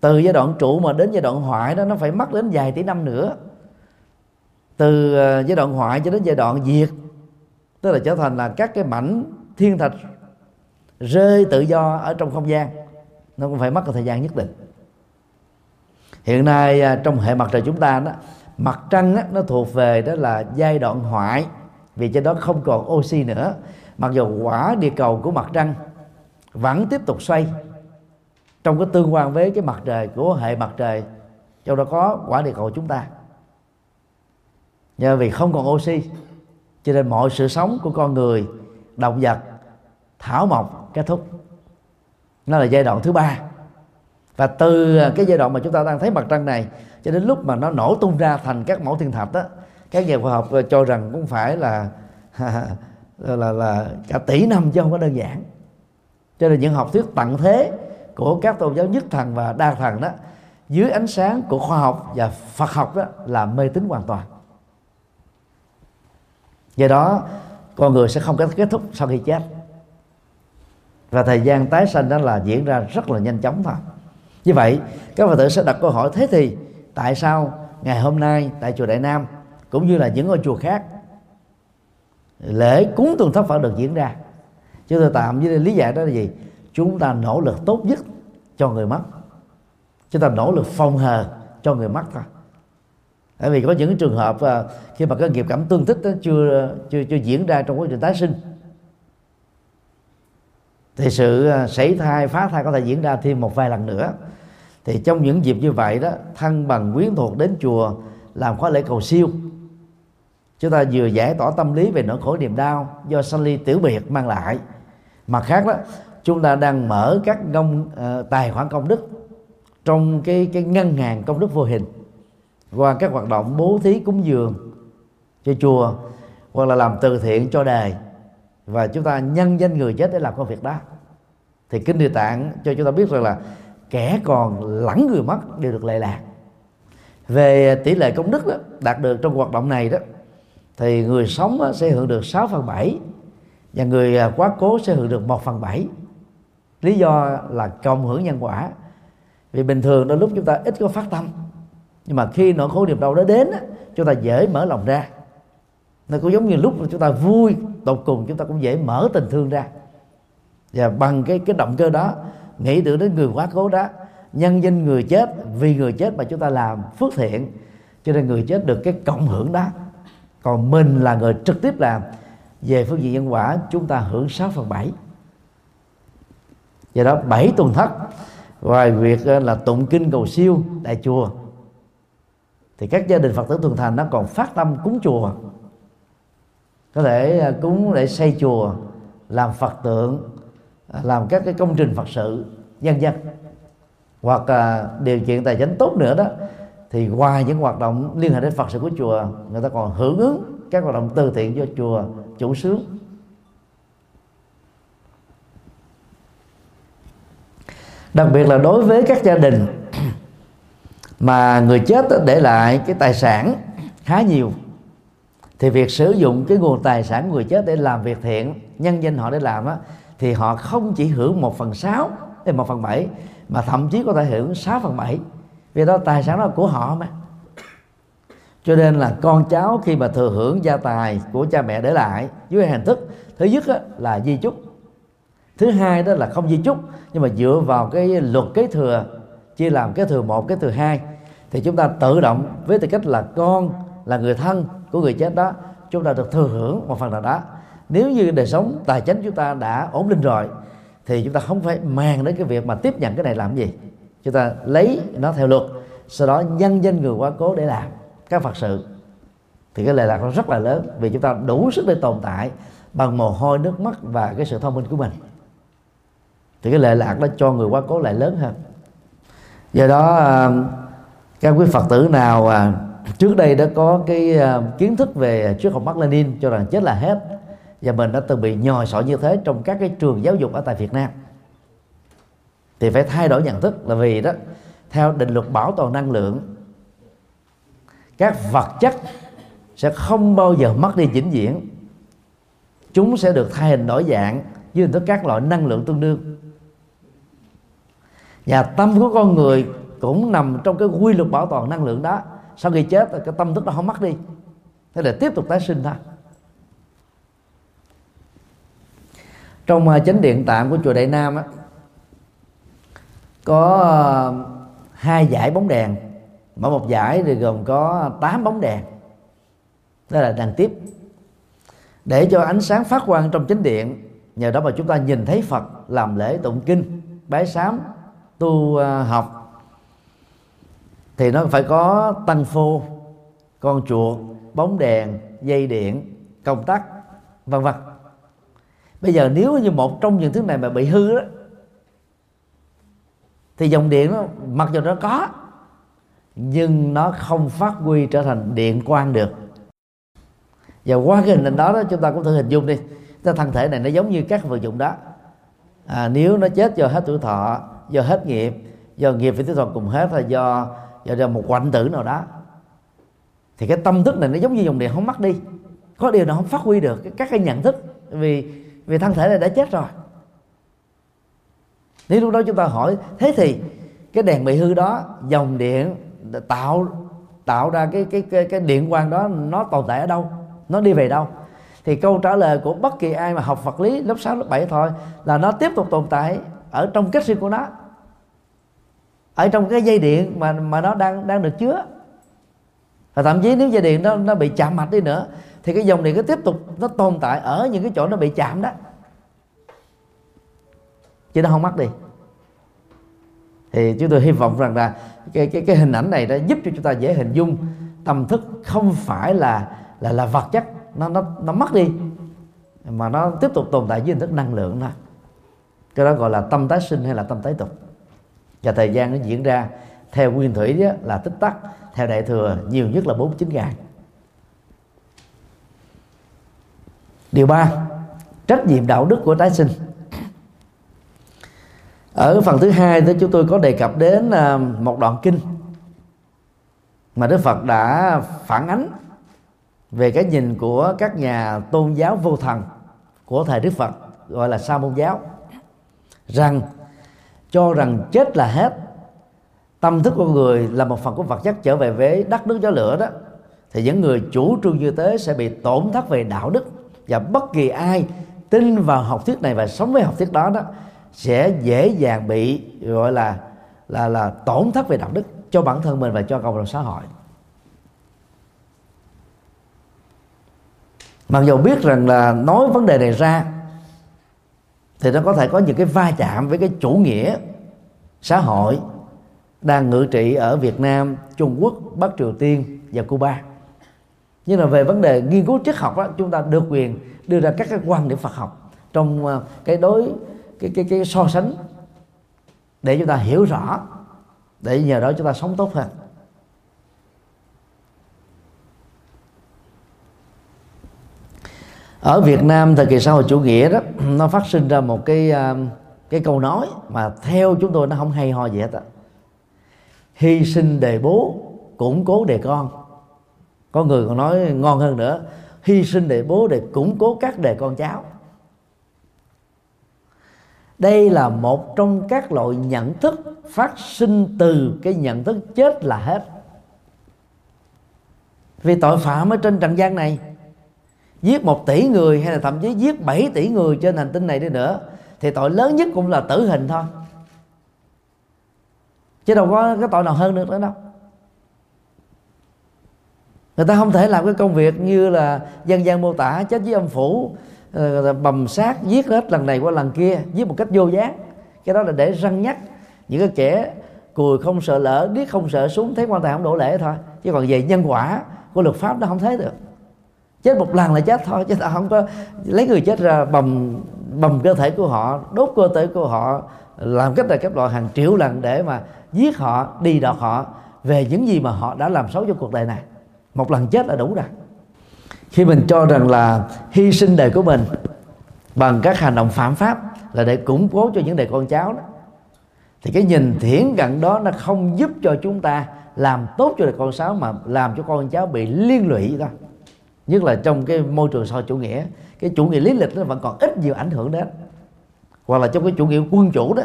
Từ giai đoạn trụ mà đến giai đoạn hoại đó nó phải mất đến vài tỷ năm nữa. Từ ờ, giai đoạn hoại cho đến giai đoạn diệt tức là trở thành là các cái mảnh thiên thạch rơi tự do ở trong không gian. Nó cũng phải mất một thời gian nhất định. Hiện nay à, trong hệ mặt trời chúng ta đó mặt trăng á, nó thuộc về đó là giai đoạn hoại vì trên đó không còn oxy nữa. Mặc dù quả địa cầu của mặt trăng vẫn tiếp tục xoay trong cái tương quan với cái mặt trời của hệ mặt trời trong đó có quả địa cầu chúng ta. Do vì không còn oxy cho nên mọi sự sống của con người động vật thảo mộc kết thúc nó là giai đoạn thứ ba. Và từ cái giai đoạn mà chúng ta đang thấy mặt trăng này cho đến lúc mà nó nổ tung ra thành các mẫu thiên thạch đó các nhà khoa học cho rằng cũng phải là là, là là cả tỷ năm chứ không có đơn giản. Cho nên những học thuyết tận thế của các tôn giáo nhất thần và đa thần đó dưới ánh sáng của khoa học và Phật học đó là mê tín hoàn toàn. Do đó con người sẽ không kết thúc sau khi chết. Và thời gian tái sanh đó là diễn ra rất là nhanh chóng thôi. Như vậy các phật tử sẽ đặt câu hỏi thế thì tại sao ngày hôm nay tại chùa đại nam cũng như là những ngôi chùa khác, lễ cúng tuần thất phật được diễn ra? Chúng tôi tạm với lý giải đó là gì? Chúng ta nỗ lực tốt nhất cho người mất. Chúng ta nỗ lực phòng hờ cho người mất thôi. Tại vì có những trường hợp à, khi mà cái nghiệp cảm tương thích đó chưa chưa chưa diễn ra trong quá trình tái sinh, thì sự à, sảy thai, phá thai có thể diễn ra thêm một vài lần nữa thì trong những dịp như vậy đó thân bằng quyến thuộc đến chùa làm khóa lễ cầu siêu. Chúng ta vừa giải tỏa tâm lý về nỗi khổ niềm đau do sanh ly tiểu biệt mang lại. Mặt khác đó chúng ta đang mở các công uh, tài khoản công đức trong cái cái ngân hàng công đức vô hình qua các hoạt động bố thí cúng dường cho chùa hoặc là làm từ thiện cho đời. Và chúng ta nhân danh người chết để làm công việc đó. Thì kinh địa tạng cho chúng ta biết rằng là kẻ còn lẫn người mất đều được lệ lạc. Về tỷ lệ công đức đó, đạt được trong hoạt động này đó thì người sống sẽ hưởng được 6 phần 7 và người à, quá cố sẽ hưởng được 1 phần 7 lý do là cộng hưởng nhân quả. Vì bình thường đôi lúc chúng ta ít có phát tâm nhưng mà khi nỗi khổ niềm đau đó đến chúng ta dễ mở lòng ra. Nó cũng giống như lúc mà chúng ta vui tột cùng chúng ta cũng dễ mở tình thương ra. Và bằng cái cái động cơ đó nghĩ tưởng đến người quá cố đó. Nhân danh người chết, vì người chết mà chúng ta làm phước thiện. Cho nên người chết được cái cộng hưởng đó. Còn mình là người trực tiếp làm. Về phương diện nhân quả, chúng ta hưởng 6 phần 7 do đó, bảy tuần thất. Ngoài việc ờ, là tụng kinh cầu siêu tại chùa, thì các gia đình phật tử thuần thành nó còn phát tâm cúng chùa. Có thể ờ, cúng để xây chùa, làm phật tượng À, làm các cái công trình phật sự nhân dân. Hoặc à, điều kiện tài chính tốt nữa đó thì ngoài những hoạt động liên hệ đến phật sự của chùa người ta còn hưởng ứng các hoạt động từ thiện cho chùa chủ sướng đặc biệt là đối với các gia đình mà người chết để lại cái tài sản khá nhiều thì việc sử dụng cái nguồn tài sản của người chết để làm việc thiện nhân danh họ để làm á thì họ không chỉ hưởng một phần sáu hay một phần bảy, mà thậm chí có thể hưởng 6 phần bảy. Vì đó, tài sản đó là của họ mà. Cho nên là con cháu khi mà thừa hưởng gia tài của cha mẹ để lại dưới hình thức, thứ nhất là di chúc. Thứ hai đó là không di chúc, nhưng mà dựa vào cái luật kế thừa, chia làm kế thừa một kế thừa hai, thì chúng ta tự động với tư cách là con, là người thân của người chết đó, chúng ta được thừa hưởng một phần nào đó nếu như đời sống, tài chính chúng ta đã ổn định rồi, thì chúng ta không phải màng đến cái việc mà tiếp nhận cái này làm gì. Chúng ta lấy nó theo luật, sau đó nhân danh người quá cố để làm các phật sự. Thì cái lệ lạc nó rất là lớn, vì chúng ta đủ sức để tồn tại bằng mồ hôi, nước mắt và cái sự thông minh của mình. Thì cái lệ lạc đó cho người quá cố lại lớn hơn. Do đó à, các quý phật tử nào à, trước đây đã có cái à, kiến thức về triết học Mác Lênin cho rằng chết là hết và mình đã từng bị nhòi sọ như thế trong các cái trường giáo dục ở tại Việt Nam. Thì phải thay đổi nhận thức là vì đó, theo định luật bảo toàn năng lượng, các vật chất sẽ không bao giờ mất đi vĩnh viễn. Chúng sẽ được thay hình đổi dạng dưới hình thức các loại năng lượng tương đương. Và tâm của con người cũng nằm trong cái quy luật bảo toàn năng lượng đó. Sau khi chết, cái tâm thức nó không mất đi. Thế là tiếp tục tái sinh thôi. Trong à, chánh điện tạm của chùa Đại Nam á, có à, hai giải bóng đèn. Mỗi một giải thì gồm có 8 bóng đèn. Đó là đèn tiếp. Để cho ánh sáng phát quang trong chánh điện nhờ đó mà chúng ta nhìn thấy Phật làm lễ tụng kinh bái sám tu à, học. Thì nó phải có tăng phô con chuột bóng đèn dây điện công tắc vân vân bây giờ nếu như một trong những thứ này mà bị hư đó thì dòng điện nó mặc dù nó có nhưng nó không phát huy trở thành điện quang được. Và qua cái hình ảnh đó, đó chúng ta cũng thử hình dung đi. Cái thân thể này nó giống như các vật dụng đó. À, nếu nó chết do hết tuổi thọ do hết nghiệp do nghiệp với tuổi thọ cùng hết là do do, do một quạnh tử nào đó thì cái tâm thức này nó giống như dòng điện không mất đi. Có điều nó không phát huy được các cái nhận thức. Vì vì thân thể này đã chết rồi. Nếu lúc đó chúng ta hỏi thế thì cái đèn bị hư đó dòng điện tạo tạo ra cái cái cái, cái điện quang đó nó tồn tại ở đâu? Nó đi về đâu? Thì câu trả lời của bất kỳ ai mà học vật lý lớp 6, lớp 7 thôi là nó tiếp tục tồn tại ở trong kết riêng của nó. Ở trong cái dây điện mà mà nó đang đang được chứa. Và thậm chí nếu dây điện nó nó bị chạm mạch đi nữa thì cái dòng điện cứ tiếp tục, nó tồn tại ở những cái chỗ nó bị chạm đó. Chứ nó không mất đi. Thì chúng tôi hy vọng rằng là cái cái cái hình ảnh này đã giúp cho chúng ta dễ hình dung tâm thức không phải là là là vật chất. Nó nó nó mất đi, mà nó tiếp tục tồn tại dưới hình thức năng lượng thôi. Cái đó gọi là tâm tái sinh hay là tâm tái tục. Và thời gian nó diễn ra theo nguyên thủy đó là tích tắc, theo đại thừa nhiều nhất là 49 ngày. Điều ba, trách nhiệm đạo đức của tái sinh. Ở phần thứ hai thì chúng tôi có đề cập đến à, một đoạn kinh mà Đức Phật đã phản ánh về cái nhìn của các nhà tôn giáo vô thần của thời Đức Phật, gọi là sa môn giáo, rằng cho rằng chết là hết, tâm thức con người là một phần của vật chất trở về với đất nước gió lửa đó, thì những người chủ trương như thế sẽ bị tổn thất về đạo đức và bất kỳ ai tin vào học thuyết này và sống với học thuyết đó đó sẽ dễ dàng bị gọi là là là tổn thất về đạo đức cho bản thân mình và cho cộng đồng xã hội mặc dù biết rằng là nói vấn đề này ra thì nó có thể có những cái va chạm với cái chủ nghĩa xã hội đang ngự trị ở Việt Nam, Trung Quốc, Bắc Triều Tiên và Cuba. Nhưng mà về vấn đề nghiên cứu triết học đó, chúng ta được quyền đưa ra các cái quan điểm Phật học trong ờ, cái đối cái cái cái so sánh để chúng ta hiểu rõ để nhờ đó chúng ta sống tốt hơn. ở Việt Nam thời kỳ xã hội chủ nghĩa đó nó phát sinh ra một cái ờ, cái câu nói mà theo chúng tôi nó không hay ho gì hết á. Hy sinh đề bố củng cố đề con có người còn nói ngon hơn nữa, hy sinh để bố, để củng cố các đề con cháu. Đây là một trong các loại nhận thức phát sinh từ cái nhận thức chết là hết. Vì tội phạm ở trên trần gian này, giết một tỷ người hay là thậm chí giết 7 tỷ người trên hành tinh này đi nữa, thì tội lớn nhất cũng là tử hình thôi. Chứ đâu có cái tội nào hơn được nữa đâu người ta không thể làm cái công việc như là dân gian mô tả chết với âm phủ ờ, bầm sát, giết hết lần này qua lần kia giết một cách vô giác cái đó là để răng nhắc những cái kẻ cùi không sợ lỡ, điếc không sợ súng, thấy quan tài không đổ lễ thôi. Chứ còn về nhân quả của luật pháp nó không thấy được. Chết một lần là chết thôi, chứ ta không có lấy người chết ra bầm bầm cơ thể của họ, đốt cơ thể của họ, làm cách này cách loại hàng triệu lần để mà giết họ, đi đọt họ về những gì mà họ đã làm xấu cho cuộc đời này một lần chết là đủ rồi. Khi mình cho rằng là hy sinh đời của mình bằng các hành động phạm pháp là để củng cố cho những đời con cháu đó, thì cái nhìn thiển cận đó nó không giúp cho chúng ta làm tốt cho đời con cháu mà làm cho con cháu bị liên lụy đó nhất là trong cái môi trường soi chủ nghĩa, cái chủ nghĩa lý lịch nó vẫn còn ít nhiều ảnh hưởng đến. Hoặc là trong cái chủ nghĩa quân chủ đó,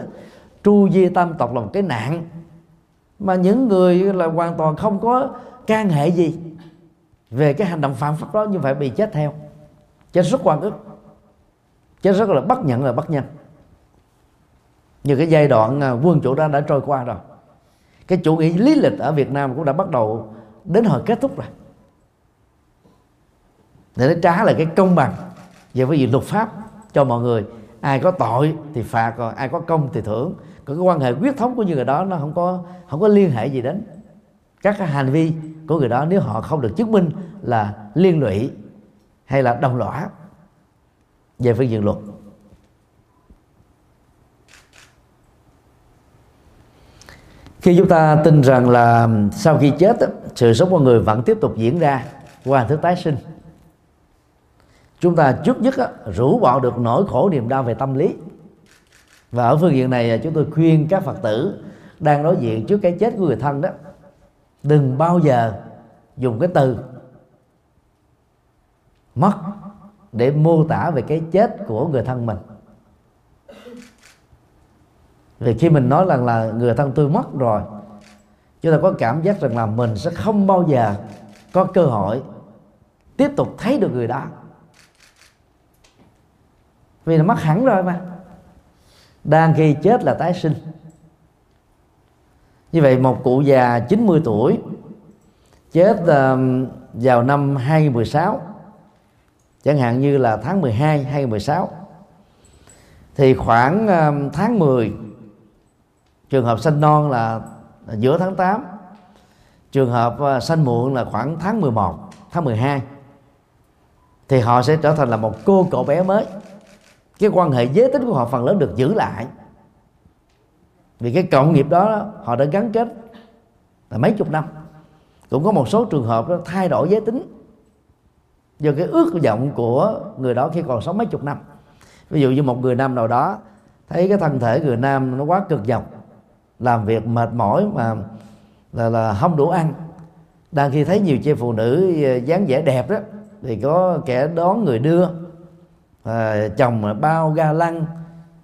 tru di tam tộc là một cái nạn mà những người là hoàn toàn không có can hệ gì về cái hành động phạm pháp đó, như vậy bị chết theo. Chết rất quan ức. Chết rất là bất nhận là bất nhân. Như cái giai đoạn à, quân chủ đó đã trôi qua rồi. Cái chủ nghĩa lý lịch ở Việt Nam cũng đã bắt đầu đến hồi kết thúc rồi. Để nó trả lại cái công bằng về cái gì luật pháp cho mọi người. Ai có tội thì phạt còn ai có công thì thưởng. Cái quan hệ huyết thống của những người đó, nó không có không có liên hệ gì đến các cái hành vi của người đó nếu họ không được chứng minh là liên lụy hay là đồng lõa về phương diện luật. Khi chúng ta tin rằng là sau khi chết sự sống con người vẫn tiếp tục diễn ra qua hình thức tái sinh, chúng ta trước nhất rũ bỏ được nỗi khổ niềm đau về tâm lý. Và ở phương diện này à, chúng tôi khuyên các phật tử đang đối diện trước cái chết của người thân đó đừng bao giờ dùng cái từ mất để mô tả về cái chết của người thân mình. Vì khi mình nói rằng là người thân tôi mất rồi, chúng ta có cảm giác rằng là mình sẽ không bao giờ có cơ hội tiếp tục thấy được người đó. Vì nó mất hẳn rồi mà. Đang khi chết là tái sinh như vậy một cụ già 90 tuổi chết uh, vào năm 2016 chẳng hạn như là tháng 12 2016 thì khoảng uh, tháng 10 trường hợp sanh non là giữa tháng 8 trường hợp uh, sanh muộn là khoảng tháng 11 tháng 12 thì họ sẽ trở thành là một cô cậu bé mới. Cái quan hệ giới tính của họ phần lớn được giữ lại vì cái cộng nghiệp đó họ đã gắn kết là mấy chục năm. Cũng có một số trường hợp đó thay đổi giới tính do cái ước vọng của người đó khi còn sống mấy chục năm. Ví dụ như một người nam nào đó thấy cái thân thể người nam nó quá cực nhọc làm việc mệt mỏi mà là, là không đủ ăn. Đang khi thấy nhiều chị phụ nữ à, dáng vẻ đẹp đó thì có kẻ đón người đưa à, chồng bao ga lăng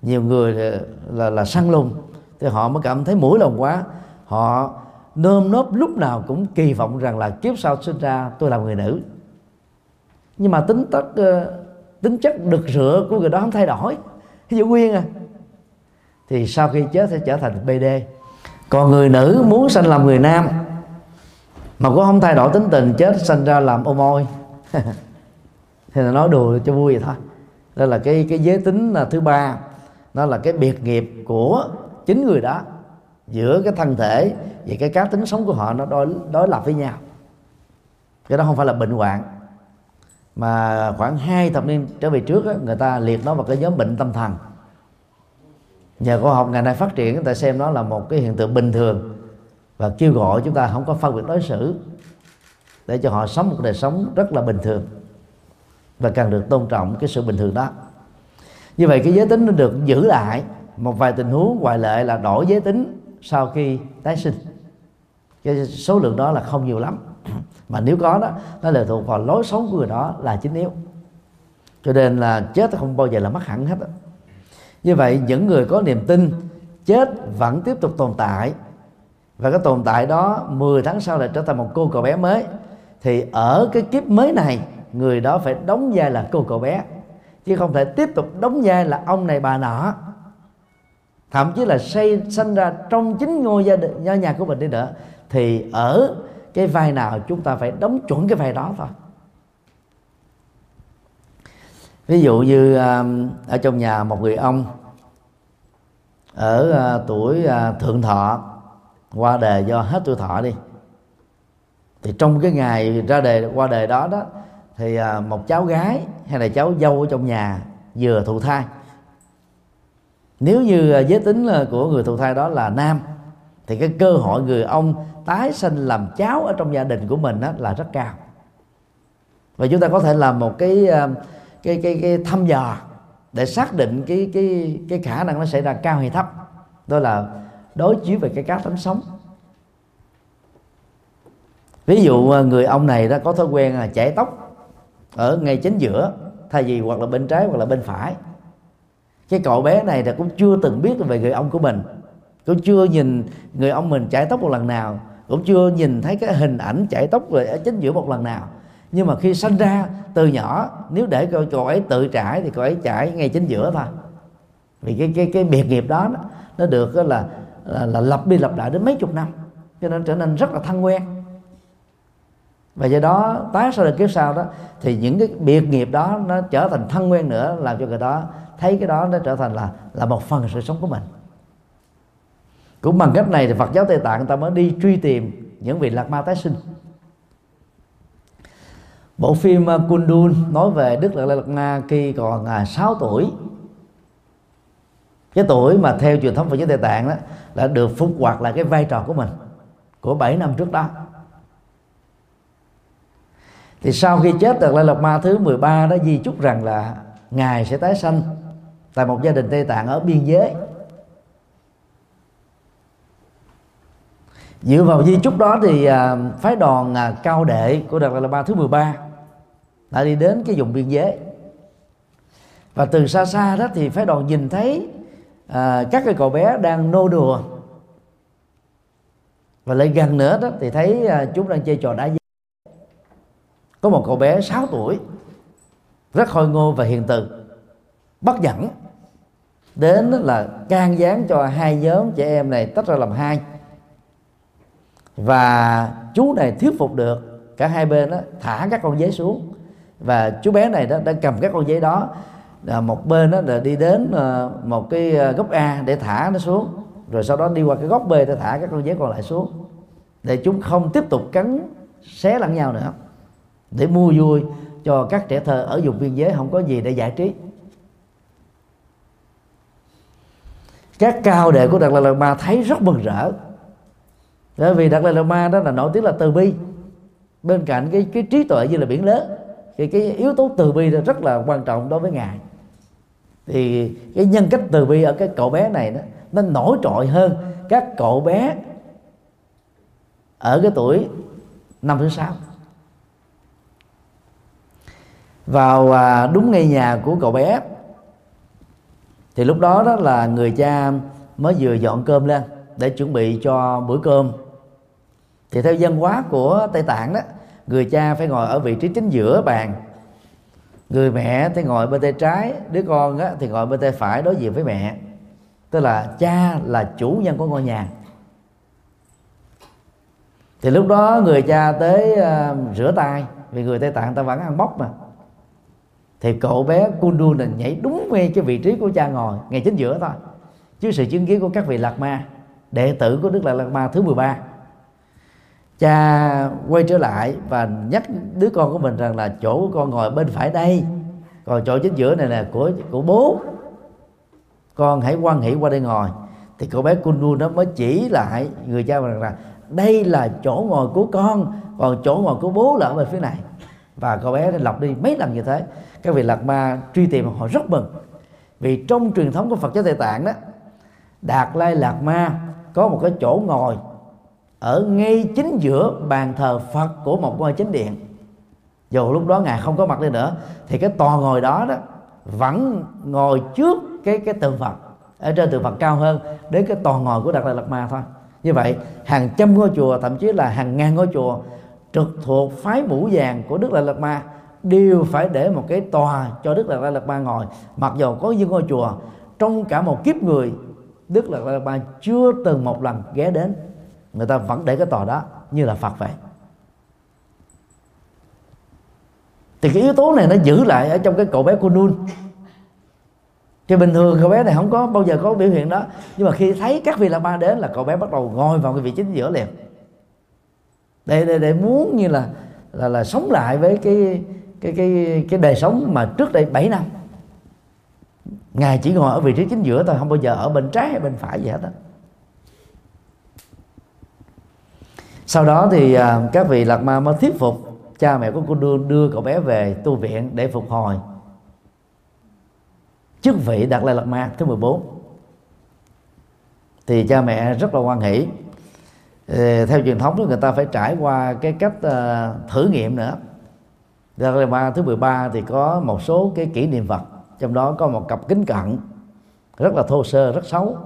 nhiều người là, là săn lùng thì họ mới cảm thấy mũi lòng quá. Họ nơm nớp lúc nào cũng kỳ vọng rằng là kiếp sau sinh ra tôi là người nữ. Nhưng mà tính tất ờ, tính chất đực rửa của người đó không thay đổi. Ví dụ nguyên à thì sau khi chết sẽ trở thành bd còn người nữ muốn sanh làm người nam, mà cũng không thay đổi tính tình, chết sanh ra làm ô môi. Thì là nói đùa cho vui vậy thôi. Đó là cái cái giới tính là thứ ba. Nó là cái biệt nghiệp của chính người đó giữa cái thân thể và cái cá tính sống của họ nó đối đối lập với nhau. Cái đó không phải là bệnh hoạn mà khoảng hai thập niên trở về trước đó, người ta liệt nó vào cái nhóm bệnh tâm thần. Nhờ khoa học ngày nay phát triển người ta xem nó là một cái hiện tượng bình thường và kêu gọi chúng ta không có phân biệt đối xử để cho họ sống một đời sống rất là bình thường và cần được tôn trọng cái sự bình thường đó. Như vậy cái giới tính nó được giữ lại một vài tình huống ngoại lệ là đổi giới tính sau khi tái sinh. Cái số lượng đó là không nhiều lắm. Mà nếu có đó, nó lệ thuộc vào lối sống của người đó là chính yếu. Cho nên là chết không bao giờ là mất hẳn hết như vậy, những người có niềm tin chết vẫn tiếp tục tồn tại. Và cái tồn tại đó 10 tháng sau lại trở thành một cô cậu bé mới. Thì ở cái kiếp mới này, người đó phải đóng vai là cô cậu bé. Chứ không thể tiếp tục đóng vai là ông này bà nọ thậm chí là xây sinh ra trong chính ngôi gia đình nhà, nhà của mình đi nữa thì ở cái vai nào chúng ta phải đóng chuẩn cái vai đó thôi. Ví dụ như um, ở trong nhà một người ông ở à, tuổi à, thượng thọ qua đề do hết tuổi thọ đi thì trong cái ngày ra đề qua đề đó đó thì à, một cháu gái hay là cháu dâu ở trong nhà vừa thụ thai nếu như à, giới tính à, của người thụ thai đó là nam thì cái cơ hội người ông tái sinh làm cháu ở trong gia đình của mình đó là rất cao. Và chúng ta có thể làm một cái à, cái cái, cái thăm dò để xác định cái cái cái khả năng nó xảy ra cao hay thấp. Đó là đối chiếu về cái cá tánh sống. Ví dụ người ông này đó có thói quen là chảy tóc ở ngay chính giữa thay vì hoặc là bên trái hoặc là bên phải cái cậu bé này là cũng chưa từng biết về người ông của mình. Cũng chưa nhìn người ông mình chải tóc một lần nào. Cũng chưa nhìn thấy cái hình ảnh chải tóc rồi ở chính giữa một lần nào. Nhưng mà khi sinh ra từ nhỏ nếu để cậu, cậu ấy tự trải thì cậu ấy trải ngay chính giữa thôi. Vì cái cái cái biệt nghiệp đó nó được là là, là lặp đi lặp lại đến mấy chục năm. Cho nên trở nên rất là thân quen. Và do đó tái sau đời kiếp sau đó thì những cái biệt nghiệp đó nó trở thành thân quen nữa làm cho người đó thấy cái đó nó trở thành là là một phần sự sống của mình. Cũng bằng cách này thì Phật giáo Tây Tạng người ta mới đi truy tìm những vị lạc ma tái sinh. Bộ phim à, Kundun nói về Đức Lạc Lai Lạt Ma khi còn à, 6 tuổi. Cái tuổi mà theo truyền thống Phật giáo Tây Tạng đó là được phục hoạt lại cái vai trò của mình, của 7 năm trước đó. Thì sau khi chết Đạt Lai Lạt Ma thứ 13 đó di chúc rằng là ngài sẽ tái sanh tại một gia đình Tây Tạng ở biên giới. Dựa vào di chúc đó thì à, phái đoàn à, cao đệ của Đạt Lai ba thứ 13 đã đi đến cái vùng biên giới. Và từ xa xa đó thì phái đoàn nhìn thấy à, các cái cậu bé đang nô đùa. Và lại gần nữa đó thì thấy à, chúng đang chơi trò đá dây có một cậu bé 6 tuổi rất khôi ngô và hiền từ bất dẫn đến là can gián cho hai nhóm trẻ em này tách ra làm hai. Và chú này thuyết phục được cả hai bên đó, thả các con dế xuống. Và chú bé này đó đang cầm các con dế đó à, một bên đó là đi đến à, một cái à, góc A để thả nó xuống rồi sau đó đi qua cái góc B để thả các con dế còn lại xuống. Để chúng không tiếp tục cắn xé lẫn nhau nữa. Để mua vui cho các trẻ thơ ở vùng biên giới không có gì để giải trí. Các cao đệ của Đạt Lai Lạt Ma thấy rất mừng rỡ. Bởi vì Đạt Lai Lạt Ma đó là nổi tiếng là từ bi. Bên cạnh cái cái trí tuệ như là biển lớn, thì cái yếu tố từ bi là rất là quan trọng đối với ngài. Thì cái nhân cách từ bi ở cái cậu bé này đó, nó nổi trội hơn các cậu bé ở cái tuổi năm thứ sáu. Vào à, đúng ngay nhà của cậu bé thì lúc đó đó là người cha mới vừa dọn cơm lên để chuẩn bị cho bữa cơm. Thì theo dân hóa của tây tạng đó người cha phải ngồi ở vị trí chính giữa bàn. Người mẹ thì ngồi bên tay trái đứa con á, thì ngồi bên tay phải đối diện với mẹ. Tức là cha là chủ nhân của ngôi nhà. Thì lúc đó người cha tới uh, rửa tay vì người tây tạng ta vẫn ăn bóc mà thì cậu bé Kundu này nhảy đúng ngay cái vị trí của cha ngồi ngay chính giữa thôi. Chứ sự chứng kiến của các vị lạc ma, đệ tử của đức lạc lạc ma thứ 13 cha quay trở lại và nhắc đứa con của mình rằng là chỗ của con ngồi bên phải đây. Còn chỗ chính giữa này là của của bố. Con hãy quan hỷ qua đây ngồi. Thì cậu bé Kundu nó mới chỉ lại người cha rằng là đây là chỗ ngồi của con, còn chỗ ngồi của bố là ở bên phía này và cậu bé đã lọc đi mấy lần như thế. Các vị lạc ma truy tìm họ rất mừng. Vì trong truyền thống của Phật giáo Tây Tạng đó, Đạt Lai Lạc Ma có một cái chỗ ngồi ở ngay chính giữa bàn thờ Phật của một ngôi chính điện. Dù lúc đó ngài không có mặt đây nữa, thì cái tòa ngồi đó đó vẫn ngồi trước cái cái tượng Phật, ở trên tượng Phật cao hơn đến cái tòa ngồi của Đạt Lai Lạt Ma thôi. Như vậy, hàng trăm ngôi chùa, thậm chí là hàng ngàn ngôi chùa trực thuộc phái mũ vàng của Đức Đại Lạt Ma đều phải để một cái tòa cho Đức Đại Lạt Ma ngồi. Mặc dù có những ngôi chùa, trong cả một kiếp người, Đức Đại Lạt Ma chưa từng một lần ghé đến. Người ta vẫn để cái tòa đó như là Phật vậy thì cái yếu tố này nó giữ lại ở trong cái cậu bé của Nun. Thì bình thường cậu bé này không có bao giờ có biểu hiện đó. Nhưng mà khi thấy các vị la ma đến là cậu bé bắt đầu ngồi vào cái vị trí giữa liền để để, để muốn như là là là sống lại với cái cái cái cái đời sống mà trước đây 7 năm. Ngài chỉ ngồi ở vị trí chính giữa thôi không bao giờ ở bên trái hay bên phải gì hết đó sau đó thì à, các vị lạc ma mới thuyết phục cha mẹ của cô đưa đưa cậu bé về tu viện để phục hồi. Chức vị đạt lai lạt ma thứ 14 thì cha mẹ rất là quan hỷ. Ờ, theo truyền thống thì người ta phải trải qua cái cách uh, thử nghiệm nữa. Đạt lai ma thứ 13 thì có một số cái kỷ niệm vật trong đó có một cặp kính cận rất là thô sơ rất xấu.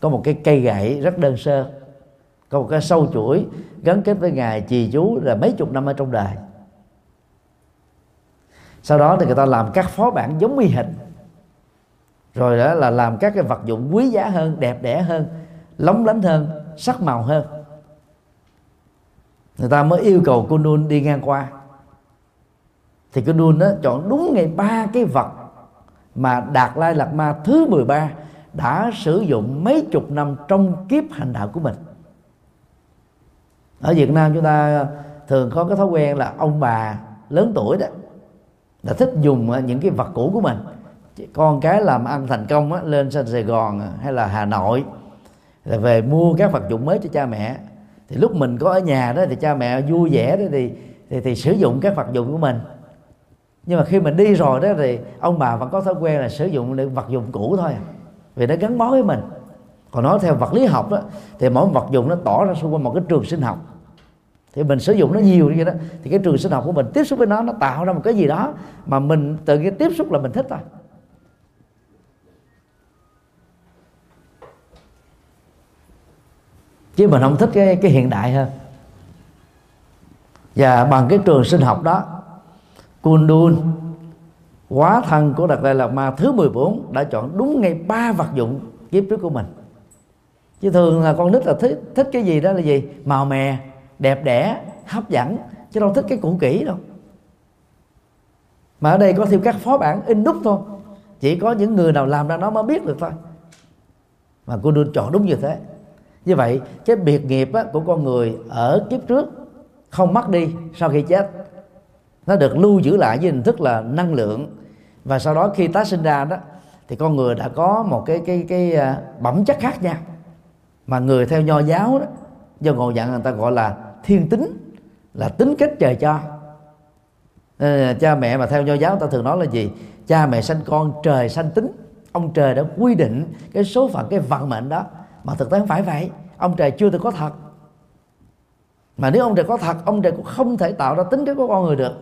Có một cái cây gậy rất đơn sơ. Có một cái sâu chuỗi gắn kết với ngài trì chú là mấy chục năm ở trong đời. Sau đó thì người ta làm các phó bản giống y hình. Rồi đó là làm các cái vật dụng quý giá hơn đẹp đẽ hơn lóng lánh hơn sắc màu hơn người ta mới yêu cầu cô Nun đi ngang qua. Thì cô Nun đó chọn đúng ngày ba cái vật mà Đạt Lai Lạt Ma thứ 13 đã sử dụng mấy chục năm trong kiếp hành đạo của mình. Ở Việt Nam chúng ta thường có cái thói quen là ông bà lớn tuổi đó là thích dùng ờ, những cái vật cũ của mình. Con cái làm ăn thành công á, lên Sài Gòn hay là Hà Nội là về mua các vật dụng mới cho cha mẹ thì lúc mình có ở nhà đó thì cha mẹ vui vẻ đó thì thì, thì sử dụng các vật dụng của mình. Nhưng mà khi mình đi rồi đó thì ông bà vẫn có thói quen là sử dụng những vật dụng cũ thôi à. vì nó gắn bó với mình. Còn nói theo vật lý học đó thì mỗi vật dụng nó tỏ ra xung quanh một cái trường sinh học. Thì mình sử dụng nó nhiều như vậy đó thì cái trường sinh học của mình tiếp xúc với nó nó tạo ra một cái gì đó mà mình từ cái tiếp xúc là mình thích thôi. Chứ mình không thích cái cái hiện đại hơn. Và bằng cái trường sinh học đó, Kundun quá thân của Đạt Lai Lạt Ma thứ 14 đã chọn đúng ngay ba vật dụng kiếp trước của mình. Chứ thường là con nít là thích thích cái gì đó là gì? Màu mè, đẹp đẽ, hấp dẫn, chứ đâu thích cái cũ kỹ đâu. Mà ở đây có thêm các phó bản in đúc thôi. Chỉ có những người nào làm ra nó mới biết được thôi. Mà cô đương chọn đúng như thế như vậy cái biệt nghiệp á, của con người ở kiếp trước không mất đi sau khi chết. Nó được lưu giữ lại với hình thức là năng lượng. Và sau đó khi tái sinh ra đó thì con người đã có một cái cái cái à, bẩm chất khác nhau. Mà người theo nho giáo đó do ngộ nhận người ta gọi là thiên tính là tính cách trời cho. À, cha mẹ mà theo nho giáo ta thường nói là gì? Cha mẹ sanh con trời sanh tính. Ông trời đã quy định cái số phận cái vận mệnh đó mà thực tế không phải vậy. Ông trời chưa từng có thật. Mà nếu ông trời có thật ông trời cũng không thể tạo ra tính cách của con người được.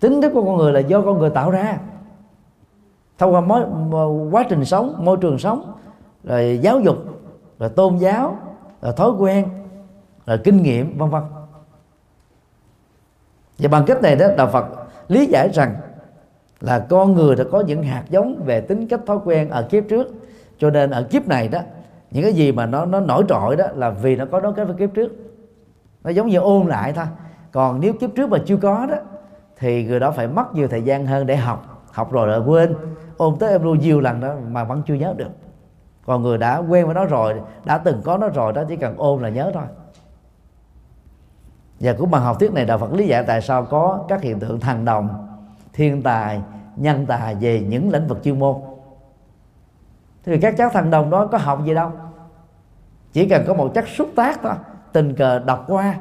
Tính cách của con người là do con người tạo ra. Thông qua mối, quá trình sống môi trường sống rồi giáo dục rồi tôn giáo rồi thói quen rồi kinh nghiệm vân vân. Và bằng cách này đó đạo Phật lý giải rằng là con người đã có những hạt giống về tính cách thói quen ở kiếp trước cho nên ở kiếp này đó, những cái gì mà nó nó nổi trội đó là vì nó có nối kết với kiếp trước. Nó giống như ôn lại thôi. Còn nếu kiếp trước mà chưa có đó, thì người đó phải mất nhiều thời gian hơn để học. Học rồi lại quên. Ôn tới em luôn nhiều lần đó mà vẫn chưa nhớ được. Còn người đã quen với nó rồi, đã từng có nó rồi đó, chỉ cần ôn là nhớ thôi. Và cũng bằng học thuyết này đạo Phật lý giải tại sao có các hiện tượng thần đồng, thiên tài, nhân tài về những lĩnh vực chuyên môn thì các cháu thằng đồng đó có học gì đâu. Chỉ cần có một chất xúc tác thôi, tình cờ đọc qua,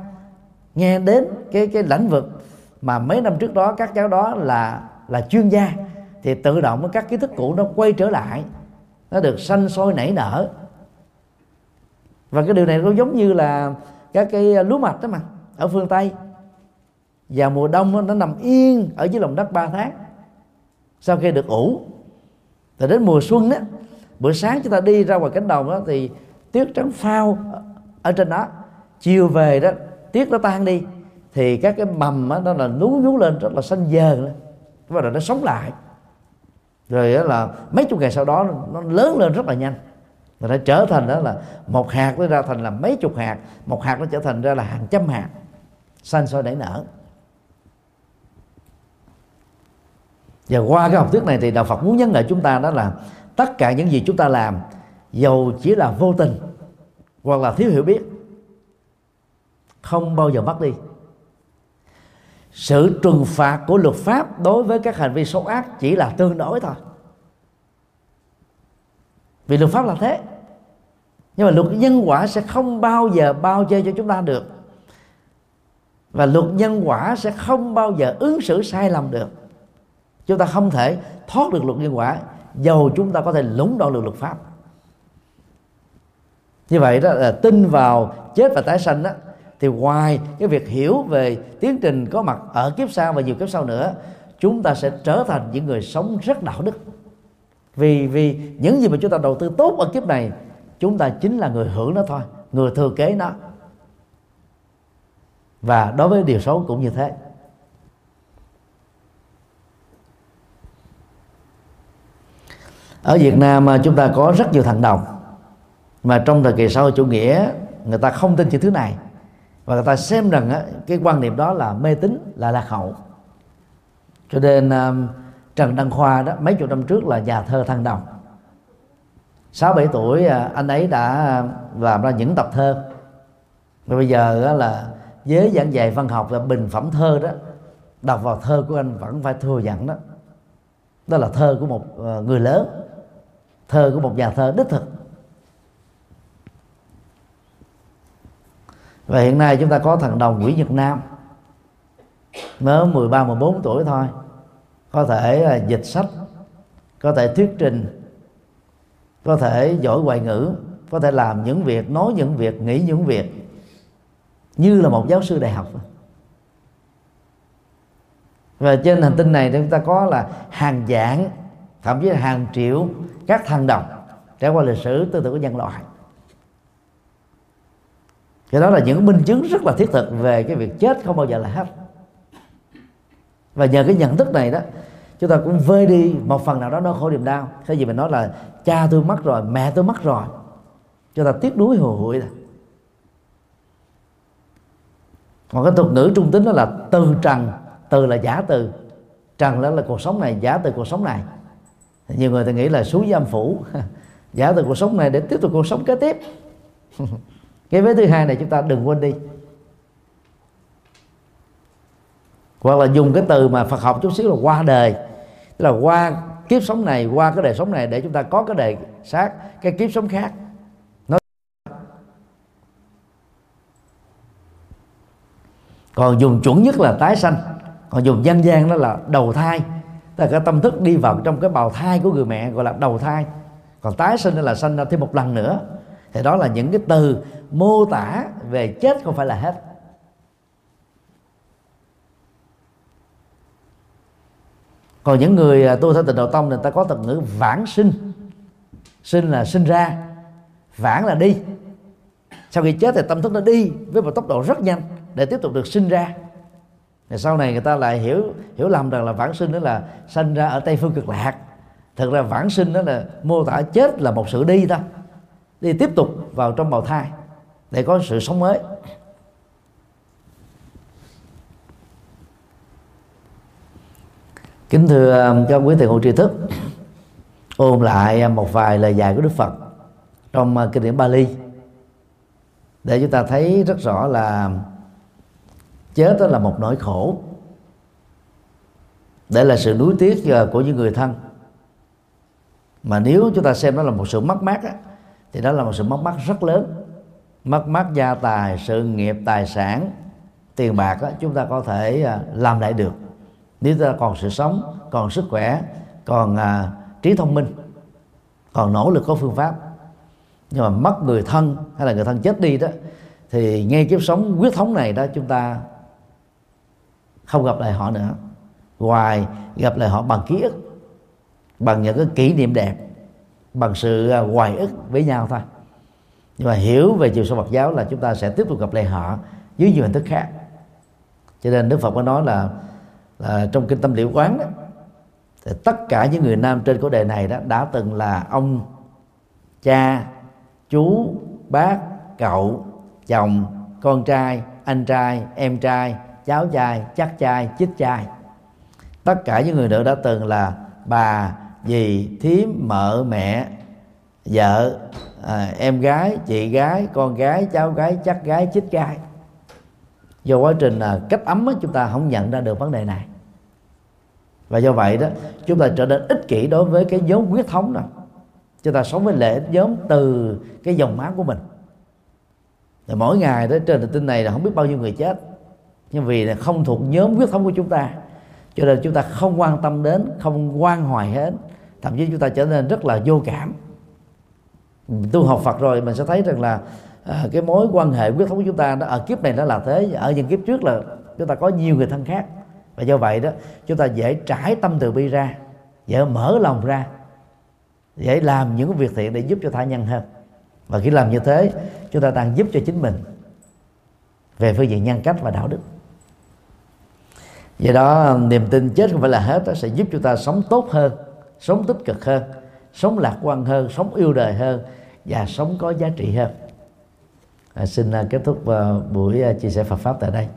nghe đến cái cái lĩnh vực mà mấy năm trước đó các cháu đó là là chuyên gia, thì tự động các kiến thức cũ nó quay trở lại, nó được sanh sôi nảy nở. Và cái điều này nó giống như là các cái lúa mạch đó mà, ở phương tây. Và mùa đông nó nằm yên ở dưới lòng đất 3 tháng, sau khi được ủ. Thì đến mùa xuân đó bữa sáng chúng ta đi ra ngoài cánh đồng đó thì tuyết trắng phao ở trên đó. Chiều về đó tuyết nó tan đi thì các cái mầm đó, nó là nú nhú lên rất là xanh dờn lên. Và rồi nó sống lại. Rồi đó là mấy chục ngày sau đó nó lớn lên rất là nhanh. Rồi nó trở thành đó là một hạt nó ra thành là mấy chục hạt. Một hạt nó trở thành ra là hàng trăm hạt xanh sôi nảy nở. Và qua cái học thuyết này thì đạo Phật muốn nhấn lại chúng ta đó là tất cả những gì chúng ta làm, dầu chỉ là vô tình hoặc là thiếu hiểu biết, không bao giờ mất đi. Sự trừng phạt của luật pháp đối với các hành vi xấu ác chỉ là tương đối thôi. Vì luật pháp là thế. Nhưng mà luật nhân quả sẽ không bao giờ bao che cho chúng ta được. Và luật nhân quả sẽ không bao giờ ứng xử sai lầm được. Chúng ta không thể thoát được luật nhân quả dầu chúng ta có thể lúng đoạn được luật pháp. Như vậy đó là tin vào chết và tái sanh đó thì ngoài cái việc hiểu về tiến trình có mặt ở kiếp sau và nhiều kiếp sau nữa, chúng ta sẽ trở thành những người sống rất đạo đức. Vì vì những gì mà chúng ta đầu tư tốt ở kiếp này, chúng ta chính là người hưởng nó thôi, người thừa kế nó. Và đối với điều xấu cũng như thế. Ở Việt Nam à, chúng ta có rất nhiều thằng đồng. Mà trong thời kỳ xã hội chủ nghĩa người ta không tin những thứ này. Và người ta xem rằng á, cái quan niệm đó là mê tín là lạc hậu. Cho nên à, Trần Đăng Khoa đó mấy chục năm trước là nhà thơ thăng đồng. Sáu bảy tuổi anh ấy đã làm ra những tập thơ. Và bây giờ là với giảng dạy văn học và bình phẩm thơ đó đọc vào thơ của anh vẫn phải thừa nhận đó. Đó là thơ của một người lớn thơ của một nhà thơ đích thực. Và hiện nay chúng ta có thằng đồng Nguyễn Nhật Nam. Mới 13 14 tuổi thôi. Có thể là dịch sách, có thể thuyết trình, có thể giỏi ngoại ngữ, có thể làm những việc, nói những việc, nghĩ những việc như là một giáo sư đại học. Và trên hành tinh này chúng ta có là hàng dạng thậm chí là hàng triệu các thăng đồng trải qua lịch sử tư tưởng của nhân loại. Cái đó là những minh chứng rất là thiết thực về cái việc chết không bao giờ là hết. Và nhờ cái nhận thức này đó, chúng ta cũng vơi đi một phần nào đó nó khổ niềm đau. Cái gì mình nói là, cha tôi mất rồi, mẹ tôi mất rồi. Chúng ta tiếc nuối, hồ hụi rồi còn cái thuật ngữ trung tính đó là từ trần, từ là giả từ. Trần đó là cuộc sống này, giả từ cuộc sống này nhiều người thì nghĩ là xuống giam phủ, giả từ cuộc sống này để tiếp tục cuộc sống kế tiếp. Cái vế thứ hai này chúng ta đừng quên đi. Hoặc là dùng cái từ mà Phật học chút xíu là qua đời. Tức là qua kiếp sống này, qua cái đời sống này để chúng ta có cái đời sát cái kiếp sống khác. Nó còn dùng chuẩn nhất là tái sanh, còn dùng dân gian đó là đầu thai là cái tâm thức đi vào trong cái bào thai của người mẹ, gọi là đầu thai. Còn tái sinh là sanh ra thêm một lần nữa. Thì đó là những cái từ mô tả về chết không phải là hết. Còn những người tôi tu theo tịnh độ tông người ta có thuật ngữ vãng sinh. Sinh là sinh ra, vãng là đi. Sau khi chết thì tâm thức nó đi với một tốc độ rất nhanh để tiếp tục được sinh ra rồi sau này người ta lại hiểu hiểu lầm rằng là vãng sinh đó là sinh ra ở tây phương cực lạc. Thực ra vãng sinh đó là mô tả chết là một sự đi ta đi tiếp tục vào trong bào thai để có sự sống mới. Kính thưa um, các quý thầy hội tri thức, ôm lại một vài lời dạy của đức phật trong uh, kinh điển bali để chúng ta thấy rất rõ là chết đó là một nỗi khổ. Để là sự nuối tiếc à, của những người thân. Mà nếu chúng ta xem nó là một sự mất mát á, thì đó là một sự mất mát rất lớn. Mất mát gia tài sự nghiệp tài sản tiền bạc á, chúng ta có thể à, làm lại được. Nếu ta còn sự sống còn sức khỏe còn à, trí thông minh còn nỗ lực có phương pháp nhưng mà mất người thân hay là người thân chết đi đó thì ngay kiếp sống quyết thống này đó chúng ta không gặp lại họ nữa. Ngoài gặp lại họ bằng ký ức bằng những cái kỷ niệm đẹp bằng sự à, hoài ức với nhau thôi. Nhưng mà hiểu về chiều sâu Phật giáo là chúng ta sẽ tiếp tục gặp lại họ dưới nhiều hình thức khác. Cho nên Đức Phật có nói là là trong kinh tâm liệu quán đó, thì tất cả những người nam trên cổ đề này đó đã từng là ông cha chú bác cậu chồng con trai anh trai em trai cháu trai chắc trai chích trai. Tất cả những người nữa đã từng là bà dì thím mợ mẹ vợ à, em gái chị gái con gái cháu gái chắc gái chích gái. Do quá trình là cách ấm á, chúng ta không nhận ra được vấn đề này. Và do vậy đó chúng ta trở nên ích kỷ đối với cái nhóm huyết thống đó. Chúng ta sống với lễ nhóm từ cái dòng máu của mình. Và mỗi ngày đó trên hành tinh này là không biết bao nhiêu người chết nhưng vì là không thuộc nhóm huyết thống của chúng ta cho nên chúng ta không quan tâm đến không quan hoài hết. Thậm chí chúng ta trở nên rất là vô cảm. Tu học Phật rồi mình sẽ thấy rằng là à, cái mối quan hệ huyết thống của chúng ta nó ở kiếp này nó là thế ở những kiếp trước là chúng ta có nhiều người thân khác. Và do vậy đó chúng ta dễ trải tâm từ bi ra dễ mở lòng ra dễ làm những việc thiện để giúp cho tha nhân hơn. Và khi làm như thế chúng ta đang giúp cho chính mình về phương diện nhân cách và đạo đức do đó niềm tin chết không phải là hết đó sẽ giúp chúng ta sống tốt hơn sống tích cực hơn sống lạc quan hơn sống yêu đời hơn và sống có giá trị hơn. À, xin à, kết thúc à, buổi à, chia sẻ Phật pháp tại đây.